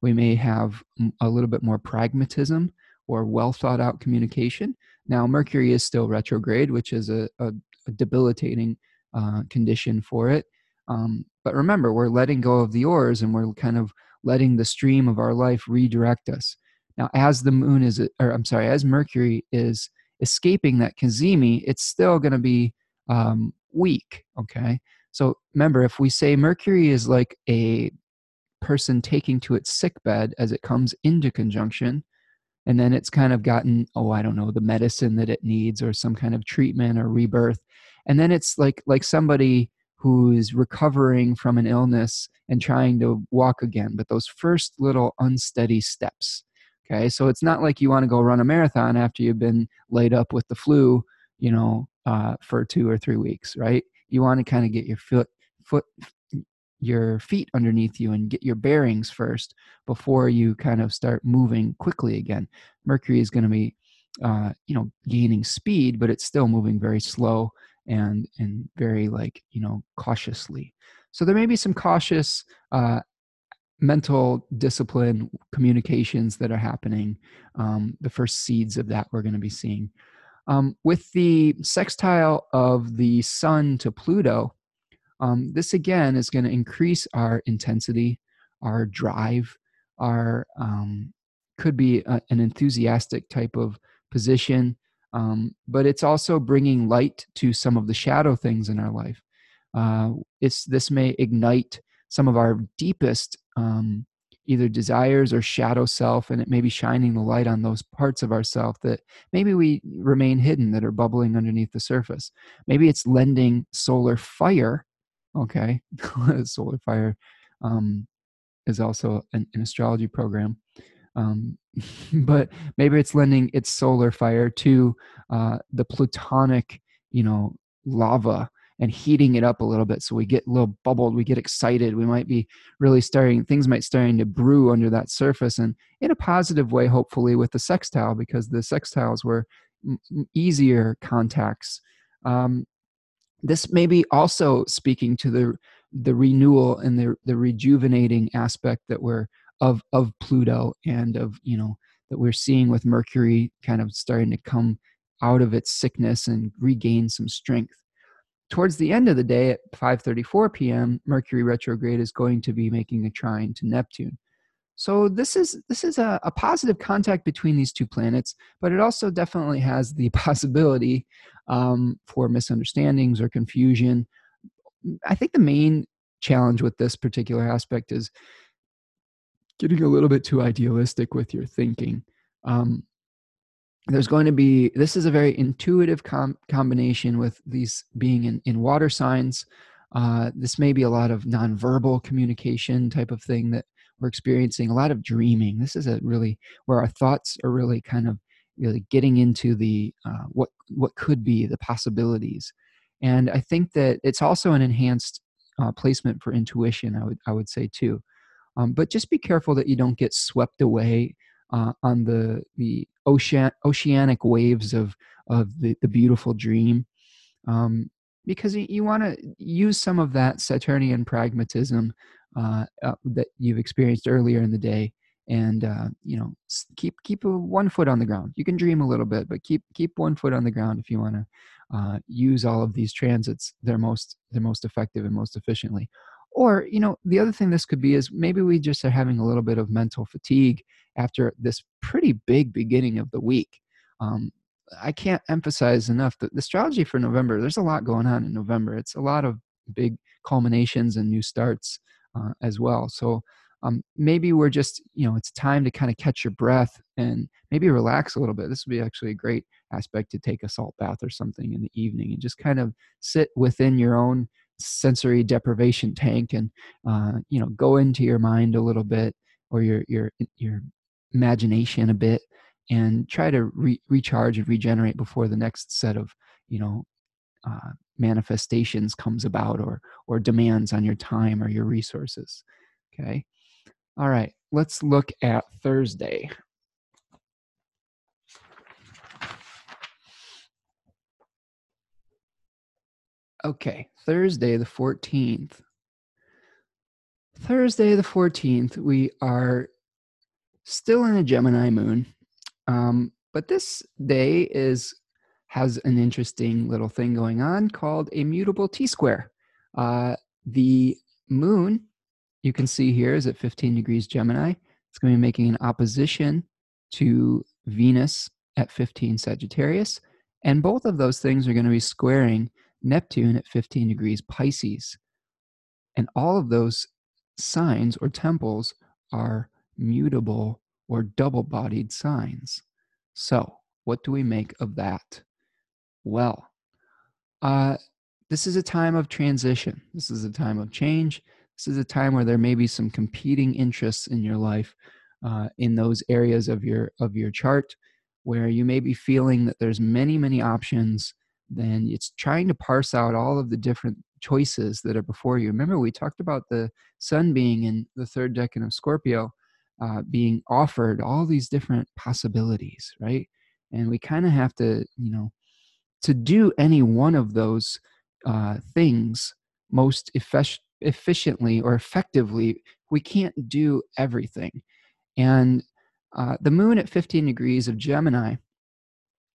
We may have a little bit more pragmatism or well thought out communication. Now, Mercury is still retrograde, which is a, a, a debilitating uh, condition for it. Um, but remember, we're letting go of the oars and we're kind of letting the stream of our life redirect us. Now, as the moon is, or I'm sorry, as Mercury is escaping that cazimi, it's still going to be um, weak. Okay. So remember, if we say Mercury is like a person taking to its sick bed as it comes into conjunction, and then it's kind of gotten, oh, I don't know, the medicine that it needs or some kind of treatment or rebirth. And then it's like like somebody who's recovering from an illness and trying to walk again, but those first little unsteady steps. Okay, so it's not like you want to go run a marathon after you've been laid up with the flu, you know, uh, for two or three weeks, right? You want to kind of get your foot, foot, your feet underneath you and get your bearings first before you kind of start moving quickly again. Mercury is going to be, uh, you know, gaining speed, but it's still moving very slow and and very like you know cautiously so there may be some cautious uh, mental discipline communications that are happening um, the first seeds of that we're going to be seeing um, with the sextile of the sun to pluto um, this again is going to increase our intensity our drive our um, could be a, an enthusiastic type of position um, but it's also bringing light to some of the shadow things in our life. Uh, it's this may ignite some of our deepest um, either desires or shadow self, and it may be shining the light on those parts of ourself that maybe we remain hidden that are bubbling underneath the surface. Maybe it's lending solar fire. Okay, solar fire um, is also an, an astrology program um, but maybe it's lending its solar fire to uh, the plutonic, you know, lava and heating it up a little bit so we get a little bubbled we get excited we might be really starting things might starting to brew under that surface and in a positive way hopefully with the sextile because the sextiles were easier contacts um, this may be also speaking to the the renewal and the the rejuvenating aspect that we're of of Pluto and of you know that we're seeing with Mercury kind of starting to come out of its sickness and regain some strength. Towards the end of the day at 5:34 p.m., Mercury retrograde is going to be making a trine to Neptune. So this is this is a, a positive contact between these two planets, but it also definitely has the possibility um, for misunderstandings or confusion. I think the main challenge with this particular aspect is getting a little bit too idealistic with your thinking. Um, there's going to be this is a very intuitive com- combination with these being in, in water signs. Uh, this may be a lot of nonverbal communication type of thing that we're experiencing. A lot of dreaming. This is a really where our thoughts are really kind of really getting into the uh, what what could be the possibilities. And I think that it's also an enhanced uh, placement for intuition. I would I would say too. Um, but just be careful that you don't get swept away uh, on the the ocean oceanic waves of of the, the beautiful dream, um, because you, want to use some of that Saturnian pragmatism uh, uh, that you've experienced earlier in the day, and uh, you know keep keep one foot on the ground. You can dream a little bit, but keep keep one foot on the ground if you want to uh, use all of these transits. They're most they're most effective and most efficiently. Or, you know, the other thing this could be is maybe we just are having a little bit of mental fatigue after this pretty big beginning of the week. Um, I can't emphasize enough that the astrology for November, there's a lot going on in November. It's a lot of big culminations and new starts uh, as well. So um, maybe we're just, you know, it's time to kind of catch your breath and maybe relax a little bit. This would be actually a great aspect to take a salt bath or something in the evening and just kind of sit within your own sensory deprivation tank and uh, you know go into your mind a little bit or your your your imagination a bit and try to re- recharge and regenerate before the next set of you know uh, manifestations comes about or or demands on your time or your resources okay all right let's look at thursday Okay, Thursday the 14th. Thursday the 14th, we are still in a Gemini moon. Um, but this day is has an interesting little thing going on called a mutable T square. Uh, the moon, you can see here, is at 15 degrees Gemini. It's going to be making an opposition to Venus at 15 Sagittarius. And both of those things are going to be squaring Neptune at 15 degrees Pisces. And all of those signs or temples are mutable or double bodied signs. So, what do we make of that? Well, uh, this is a time of transition. This is a time of change. This is a time where there may be some competing interests in your life uh, in those areas of your of your chart where you may be feeling that there's many many options then it's trying to parse out all of the different choices that are before you. Remember, we talked about the sun being in the third decan of Scorpio, uh, being offered all these different possibilities, right? And we kind of have to, you know, to do any one of those uh, things most effe- efficiently or effectively, we can't do everything. And uh, the moon at 15 degrees of Gemini,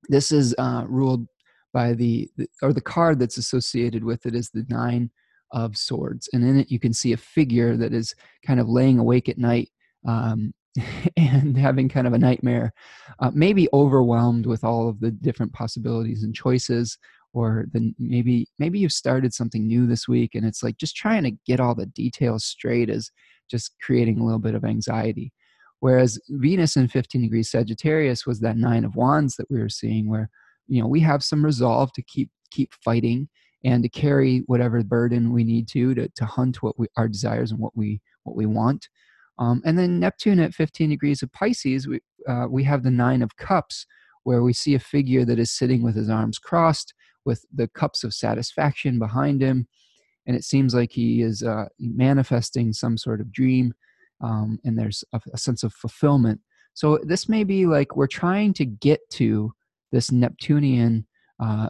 this is uh, ruled by the, or the card that's associated with it is the nine of swords and in it you can see a figure that is kind of laying awake at night um, and having kind of a nightmare uh, maybe overwhelmed with all of the different possibilities and choices or then maybe maybe you've started something new this week and it's like just trying to get all the details straight is just creating a little bit of anxiety. Whereas venus in 15 degrees sagittarius was that nine of wands that we were seeing where you know we have some resolve to keep keep fighting and to carry whatever burden we need to to, to hunt what we our desires and what we what we want. Um, and then neptune at 15 degrees of pisces we uh, we have the nine of cups where we see a figure that is sitting with his arms crossed with the cups of satisfaction behind him. And it seems like he is uh, manifesting some sort of dream um, and there's a, a, sense of fulfillment. So this may be like we're trying to get to this neptunian uh,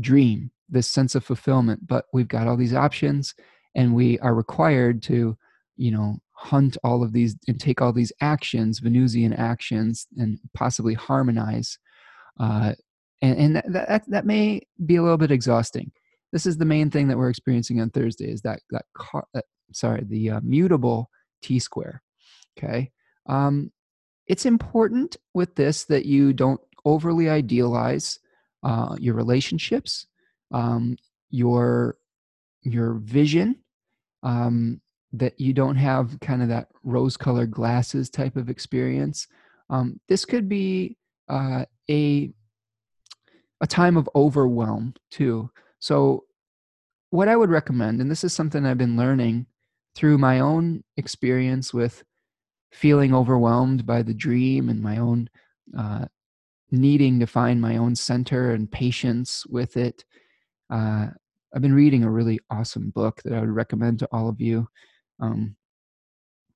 dream this sense of fulfillment but we've got all these options and we are required to you know hunt all of these and take all these actions venusian actions and possibly harmonize uh, and, and that, that, that may be a little bit exhausting. This is the main thing that we're experiencing on thursday is that that car, uh, sorry the uh, mutable t square okay? Um, it's important with this that you don't overly idealize uh, your relationships um, your your vision um, that you don't have kind of that rose colored glasses type of experience. Um, this could be uh, a a time of overwhelm too so what i would recommend and this is something i've been learning through my own experience with feeling overwhelmed by the dream and my own uh, needing to find my own center and patience with it uh, I've been reading a really awesome book that I would recommend to all of you. Um,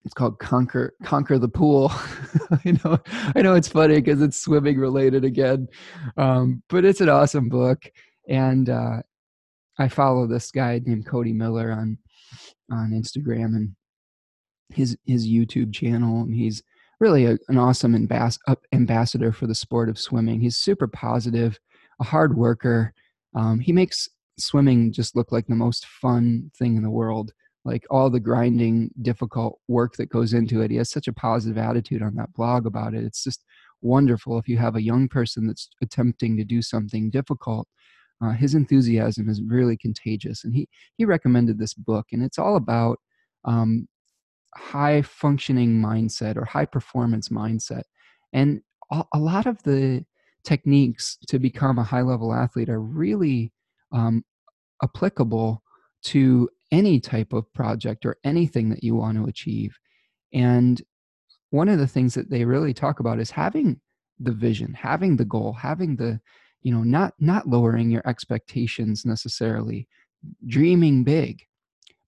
it's called Conquer Conquer the Pool. I know I know it's funny because it's swimming related again, um, but it's an awesome book. And uh, I follow this guy named Cody Miller on on Instagram and his his YouTube channel, and he's really a, an awesome ambas- ambassador for the sport of swimming. He's super positive, a hard worker. Um, he makes swimming just look like the most fun thing in the world like all the grinding difficult work that goes into it he has such a positive attitude on that blog about it it's just wonderful if you have a young person that's attempting to do something difficult uh, his enthusiasm is really contagious and he he recommended this book and it's all about um, high functioning mindset or high performance mindset and a, a lot of the techniques to become a high level athlete are really um, applicable to any type of project or anything that you want to achieve. And one of the things that they really talk about is having the vision, having the goal, having the, you know, not not lowering your expectations necessarily, dreaming big,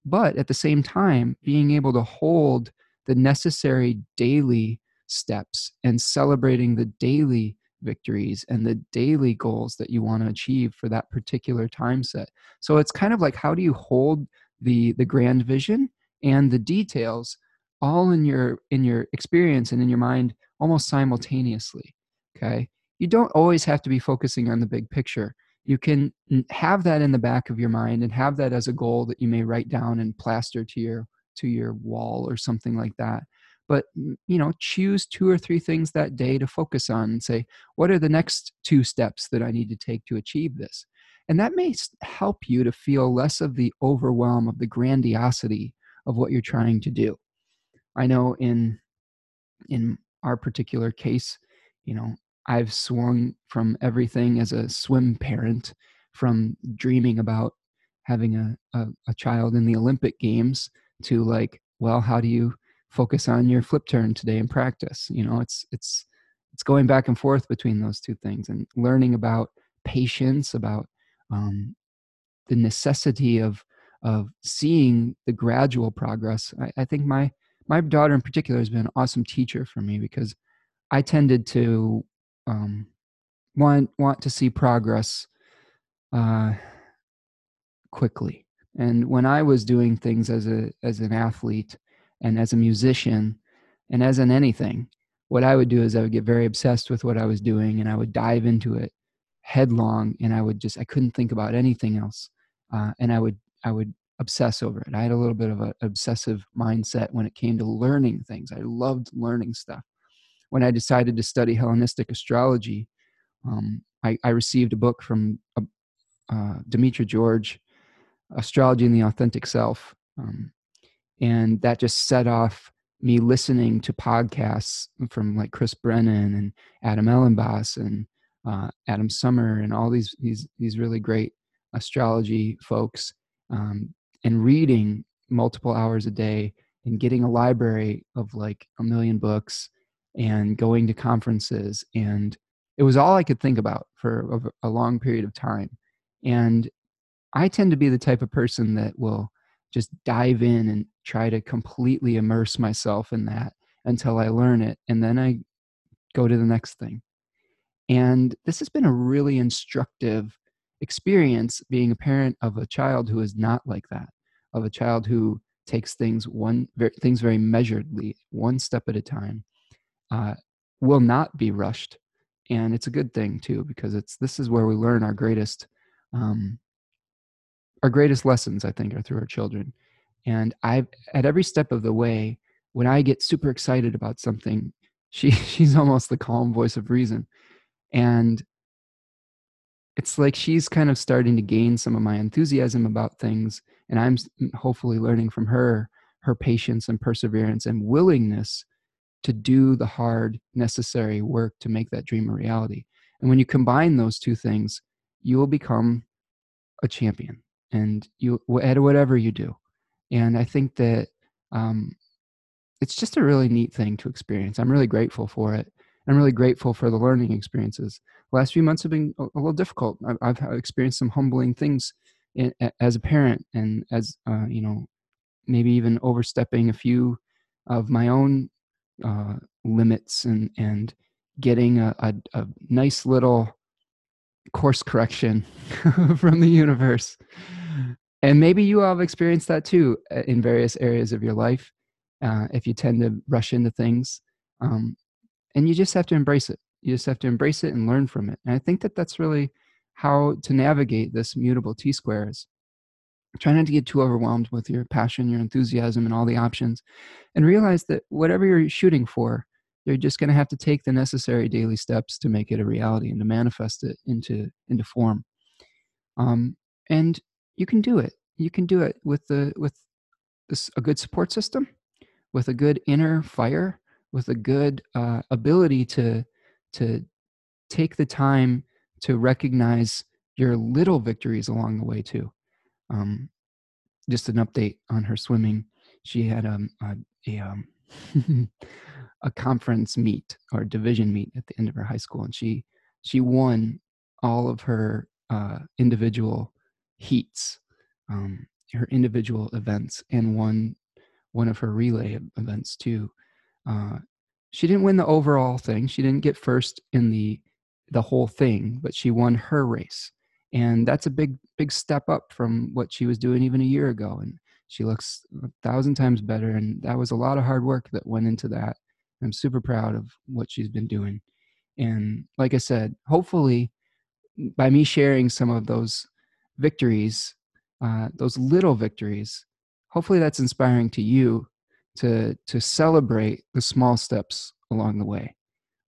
but at the same time being able to hold the necessary daily steps and celebrating the daily victories and the daily goals that you want to achieve for that particular time set so it's kind of like how do you hold the the grand vision and the details all in your in your experience and in your mind almost simultaneously okay? You don't always have to be focusing on the big picture. You can have that in the back of your mind and have that as a goal that you may write down and plaster to your to your wall or something like that. But you know choose two or three things that day to focus on and say what are the next two steps that i need to take to achieve this and that may help you to feel less of the overwhelm of the grandiosity of what you're trying to do. I know in in our particular case you know i've swung from everything as a swim parent from dreaming about having a, a, a child in the olympic games to like well how do you focus on your flip turn today in practice? You know it's it's it's going back and forth between those two things and learning about patience about um, the necessity of of seeing the gradual progress I, I think my my daughter in particular has been an awesome teacher for me because i tended to um, want want to see progress uh, quickly. And when i was doing things as a as an athlete and as a musician and as in anything what i would do is i would get very obsessed with what i was doing and i would dive into it headlong and i would just i couldn't think about anything else uh, and i would i would obsess over it. I had a little bit of an obsessive mindset when it came to learning things. I loved learning stuff. When i decided to study hellenistic astrology um, I, I, received a book from uh, uh, Demetra George astrology and the authentic self um, and that just set off me listening to podcasts from like Chris Brennan and Adam Elenbaas and uh, Adam Sommer and all these these these really great astrology folks, um, and reading multiple hours a day and getting a library of like a million books and going to conferences and it was all I could think about for a, a long period of time. And I tend to be the type of person that will just dive in and try to completely immerse myself in that until I learn it. And then I go to the next thing. And this has been a really instructive experience being a parent of a child who is not like that, of a child who takes things one things very measuredly, one step at a time, uh, will not be rushed, and it's a good thing too because it's this is where we learn our greatest um, our greatest lessons. I think are through our children, and I've at every step of the way when I get super excited about something, she she's almost the calm voice of reason, and it's like she's kind of starting to gain some of my enthusiasm about things and i'm hopefully learning from her her patience and perseverance and willingness to do the hard necessary work to make that dream a reality. And when you combine those two things you will become a champion and you at whatever you do. And i think that um, it's just a really neat thing to experience. I'm really grateful for it i'm really grateful for the learning experiences The last few months have been a, little difficult. I've, experienced some humbling things in, as a parent, and as uh, you know, maybe even overstepping a few of my own uh, limits, and and getting a, a, a nice little course correction from the universe. And maybe you have experienced that too uh, in various areas of your life. Uh, if you tend to rush into things, um, and you just have to embrace it you just have to embrace it and learn from it. And I think that that's really how to navigate this mutable T squares. Try not to get too overwhelmed with your passion, your enthusiasm, and all the options, and realize that whatever you're shooting for, you're just going to have to take the necessary daily steps to make it a reality and to manifest it into into form. Um, and you can do it. You can do it with the with this, a good support system, with a good inner fire, with a good uh, ability to to take the time to recognize your little victories along the way too. Um, just an update on her swimming. She had um, a a, um, a conference meet or division meet at the end of her high school, and she she won all of her uh, individual heats, um, her individual events, and won one of her relay events too. Uh, she didn't win the overall thing. She didn't get first in the the whole thing, but she won her race. And that's a big big step up from what she was doing even a year ago and she looks a thousand times better and that was a lot of hard work that went into that. I'm super proud of what she's been doing. And like I said, hopefully by me sharing some of those victories, uh, those little victories, hopefully that's inspiring to you to to celebrate the small steps along the way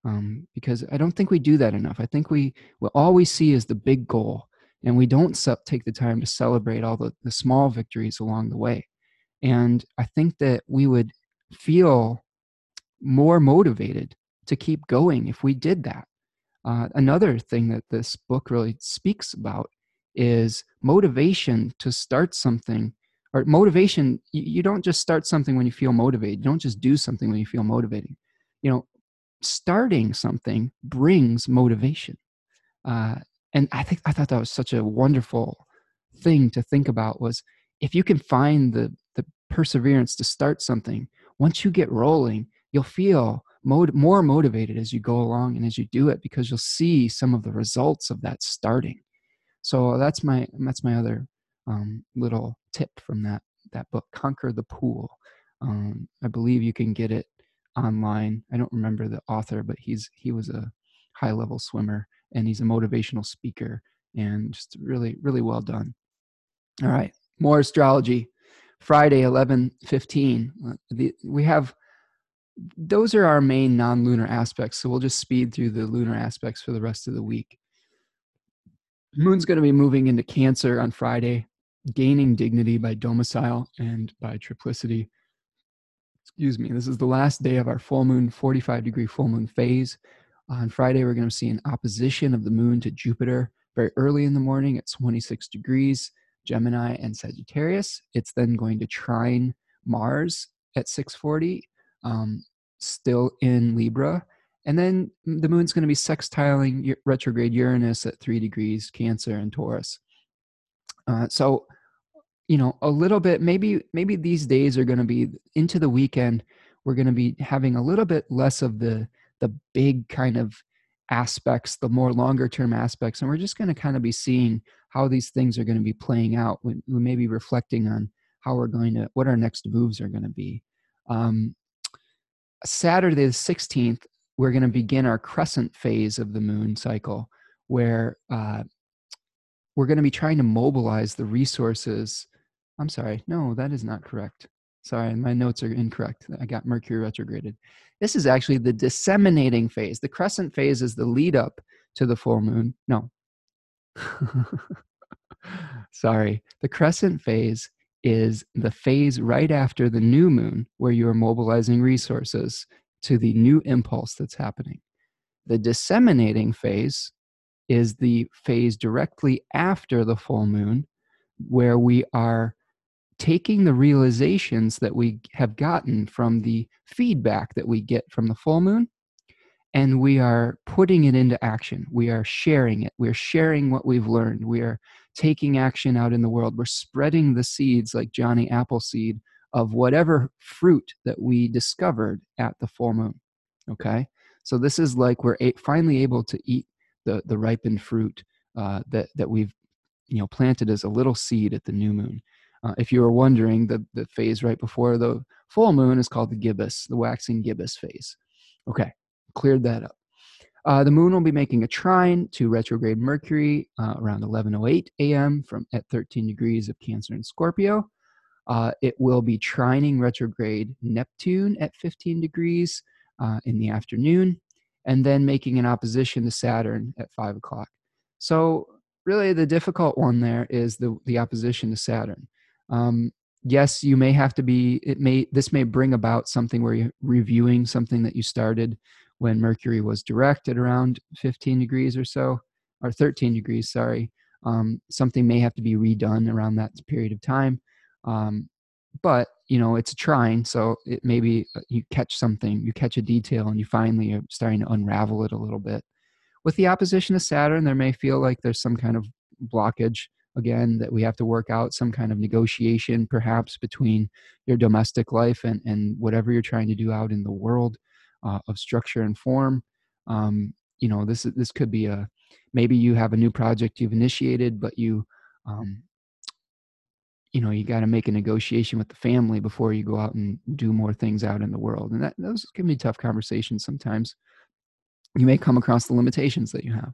um, because i don't think we do that enough. I think we, we all we see is the big goal and we don't take the time to celebrate all the, the small victories along the way. And i think that we would feel more motivated to keep going if we did that. Uh, another thing that this book really speaks about is motivation to start something or motivation you, don't just start something when you feel motivated. You don't just do something when you feel motivating. You know starting something brings motivation. Uh, and i think i thought that was such a wonderful thing to think about was if you can find the the perseverance to start something once you get rolling you'll feel more motivated as you go along and as you do it because you'll see some of the results of that starting. So that's my that's my other um, little tip from that that book, Conquer the Pool. Um, I believe you can get it online. I don't remember the author, but he's he was a high level swimmer and he's a motivational speaker and just really really well done. All right, more astrology. Friday, eleven fifteen. Uh, we have those are our main non-lunar aspects. So we'll just speed through the lunar aspects for the rest of the week. Moon's going to be moving into Cancer on Friday gaining dignity by domicile and by triplicity. Excuse me. This is the last day of our full moon, 45 degree full moon phase. On Friday, we're going to see an opposition of the moon to Jupiter very early in the morning at 26 degrees, Gemini and Sagittarius. It's then going to trine Mars at 640, um, still in Libra. And then the moon's going to be sextiling retrograde Uranus at 3 degrees, Cancer and Taurus. Uh, so, you know, a little bit, maybe, maybe these days are going to be into the weekend. We're going to be having a little bit less of the, the big kind of aspects, the more longer term aspects. And we're just going to kind of be seeing how these things are going to be playing out. We, we may be reflecting on how we're going to, what our next moves are going to be. Um, Saturday the 16th, we're going to begin our crescent phase of the moon cycle, where uh, we're going to be trying to mobilize the resources. I'm sorry, no, that is not correct. Sorry, my notes are incorrect. I got Mercury retrograded. This is actually the disseminating phase. The crescent phase is the lead up to the full moon. No. sorry. The crescent phase is the phase right after the new moon where you are mobilizing resources to the new impulse that's happening. The disseminating phase is the phase directly after the full moon where we are taking the realizations that we have gotten from the feedback that we get from the full moon and we are putting it into action. We are sharing it. We're sharing what we've learned. We are taking action out in the world. We're spreading the seeds like Johnny Appleseed of whatever fruit that we discovered at the full moon. Okay? So this is like we're finally able to eat the, the ripened fruit uh, that, that we've you know planted as a little seed at the new moon. Uh, if you were wondering, the, the phase right before the full moon is called the gibbous, the waxing gibbous phase. Okay, cleared that up. Uh, the moon will be making a trine to retrograde Mercury uh, around 11:08 a.m. from at 13 degrees of Cancer and Scorpio. Uh, it will be trining retrograde Neptune at 15 degrees uh, in the afternoon, and then making an opposition to Saturn at 5 o'clock. So, really, the difficult one there is the the opposition to Saturn. Um, yes, you may have to be. It may this may bring about something where you're reviewing something that you started when Mercury was direct at around 15 degrees or so, or 13 degrees. Sorry, um, something may have to be redone around that period of time. Um, but you know it's a trine, so it maybe uh, you catch something, you catch a detail, and you finally are starting to unravel it a little bit. With the opposition of Saturn, there may feel like there's some kind of blockage again that we have to work out some kind of negotiation perhaps between your domestic life and, and whatever you're trying to do out in the world uh, of structure and form. Um, you know this this could be a maybe you have a new project you've initiated but you um, you know you got to make a negotiation with the family before you go out and do more things out in the world. And that those can be tough conversations sometimes. You may come across the limitations that you have.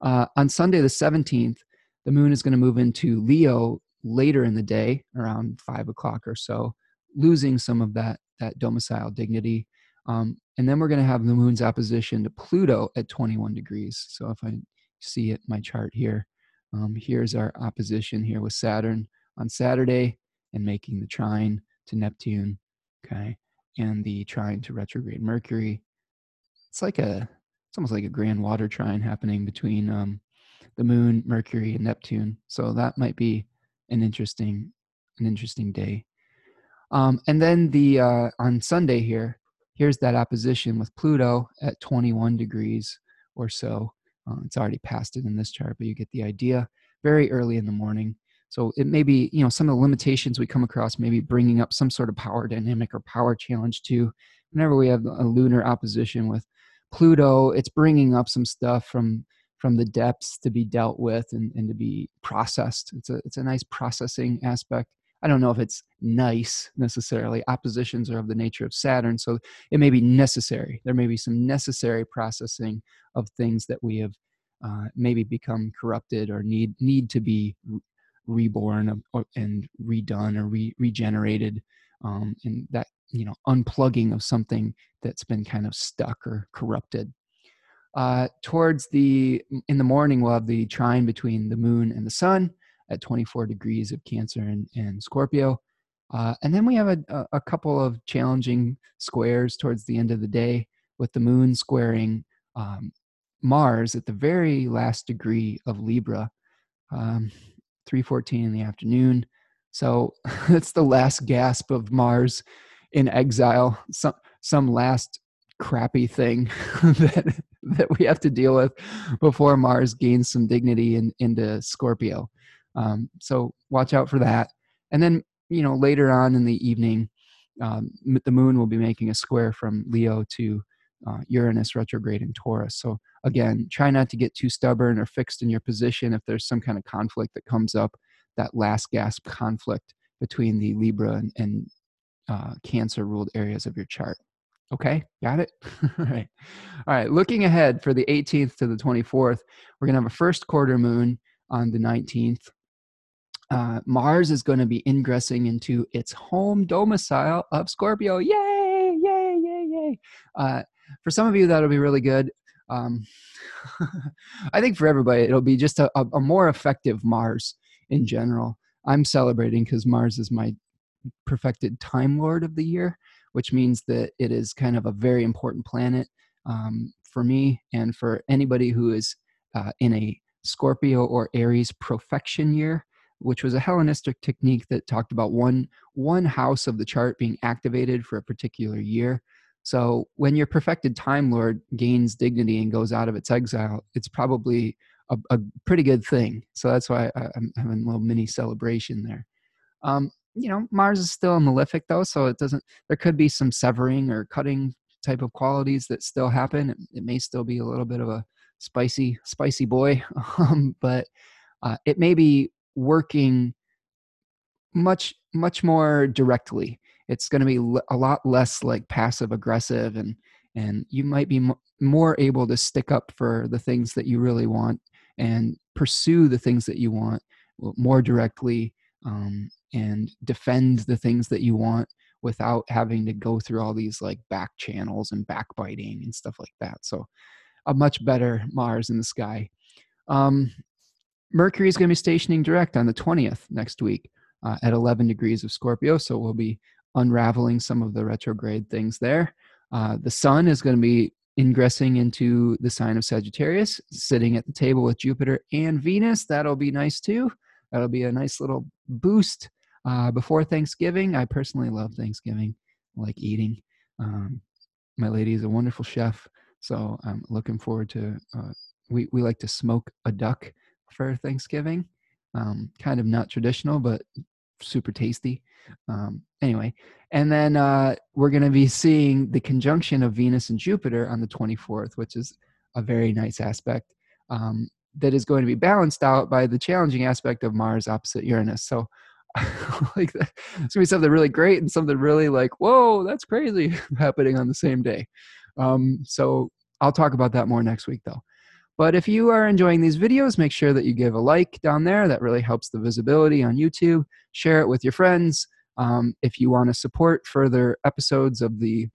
Uh, on sunday the 17th the moon is going to move into Leo later in the day, around five o'clock or so, losing some of that that domicile dignity. Um, and then we're going to have the moon's opposition to Pluto at 21 degrees. So if I see it, my chart here, um, here's our opposition here with Saturn on Saturday and making the trine to Neptune, okay, and the trine to retrograde Mercury. It's like a, it's almost like a grand water trine happening between um, the moon, Mercury, and Neptune. So that might be an interesting, an interesting day. Um, and then the uh, on Sunday here, here's that opposition with Pluto at 21 degrees or so. Uh, it's already past it in this chart, but you get the idea. Very early in the morning. So it may be, you know, some of the limitations we come across, maybe bringing up some sort of power dynamic or power challenge too. Whenever we have a lunar opposition with Pluto, it's bringing up some stuff from from the depths to be dealt with and, and to be processed. It's a it's a nice processing aspect. I don't know if it's nice necessarily. Oppositions are of the nature of Saturn, so it may be necessary. There may be some necessary processing of things that we have uh, maybe become corrupted or need need to be reborn or, and redone or re- regenerated, um, and that you know unplugging of something that's been kind of stuck or corrupted. Uh, towards the in the morning, we'll have the trine between the moon and the sun at 24 degrees of Cancer and, and Scorpio. Uh, and then we have a, a couple of challenging squares towards the end of the day with the moon squaring um, Mars at the very last degree of Libra, um, 3:14 in the afternoon. So it's the last gasp of Mars in exile. Some some last crappy thing that that we have to deal with before Mars gains some dignity in, into Scorpio. Um, so watch out for that. And then, you know, later on in the evening, um, the moon will be making a square from Leo to uh, Uranus retrograde in Taurus. So again, try not to get too stubborn or fixed in your position if there's some kind of conflict that comes up, that last gasp conflict between the Libra and, and uh, Cancer ruled areas of your chart. Okay, got it? All right. All right, looking ahead for the 18th to the 24th, we're going to have a first quarter moon on the 19th. Uh, Mars is going to be ingressing into its home domicile of Scorpio. Yay, yay, yay, yay. Uh, for some of you, that'll be really good. Um, I think for everybody, it'll be just a, a, a more effective Mars in general. I'm celebrating because Mars is my profected Time Lord of the year, which means that it is kind of a very important planet um, for me and for anybody who is uh, in a Scorpio or Aries profection year, which was a Hellenistic technique that talked about one one house of the chart being activated for a particular year. So when your profected Time Lord gains dignity and goes out of its exile, it's probably a, a pretty good thing. So that's why I, am having a little mini celebration there. Um, you know, Mars is still malefic though, so it doesn't. There could be some severing or cutting type of qualities that still happen. It, it may still be a little bit of a spicy, spicy boy, um, but uh, it may be working much, much more directly. It's going to be a lot less like passive aggressive, and and you might be m- more able to stick up for the things that you really want and pursue the things that you want more directly um, and defend the things that you want without having to go through all these like back channels and backbiting and stuff like that. So, a much better Mars in the sky. Um, Mercury is going to be stationing direct on the 20th next week uh, at 11 degrees of Scorpio. So, we'll be unraveling some of the retrograde things there. Uh, the Sun is going to be ingressing into the sign of Sagittarius, sitting at the table with Jupiter and Venus. That'll be nice too. That'll be a nice little boost uh, before Thanksgiving. I personally love Thanksgiving, I like eating. Um, my lady is a wonderful chef, so I'm looking forward to. Uh, we we like to smoke a duck for Thanksgiving. Um, kind of not traditional, but super tasty. Um, anyway, and then uh, we're going to be seeing the conjunction of Venus and Jupiter on the 24th, which is a very nice aspect. Um, that is going to be balanced out by the challenging aspect of Mars opposite Uranus. So, like, it's gonna be something really great and something really like, whoa, that's crazy happening on the same day. Um, so, I'll talk about that more next week, though. But if you are enjoying these videos, make sure that you give a like down there. That really helps the visibility on YouTube. Share it with your friends. Um, if you want to support further episodes of the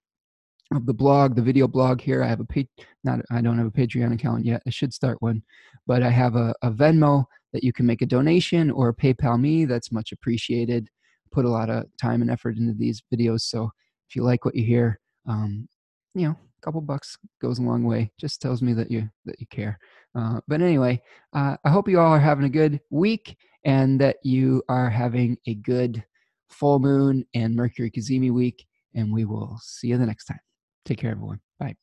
of the blog, the video blog here. I have a not I don't have a Patreon account yet. I should start one, but I have a, a Venmo that you can make a donation or PayPal me. That's much appreciated. Put a lot of time and effort into these videos, so if you like what you hear, um, you know, a couple bucks goes a long way. Just tells me that you that you care. Uh, but anyway, uh, I hope you all are having a good week and that you are having a good full moon and Mercury Cazimi week. And we will see you the next time. Take care, everyone. Bye.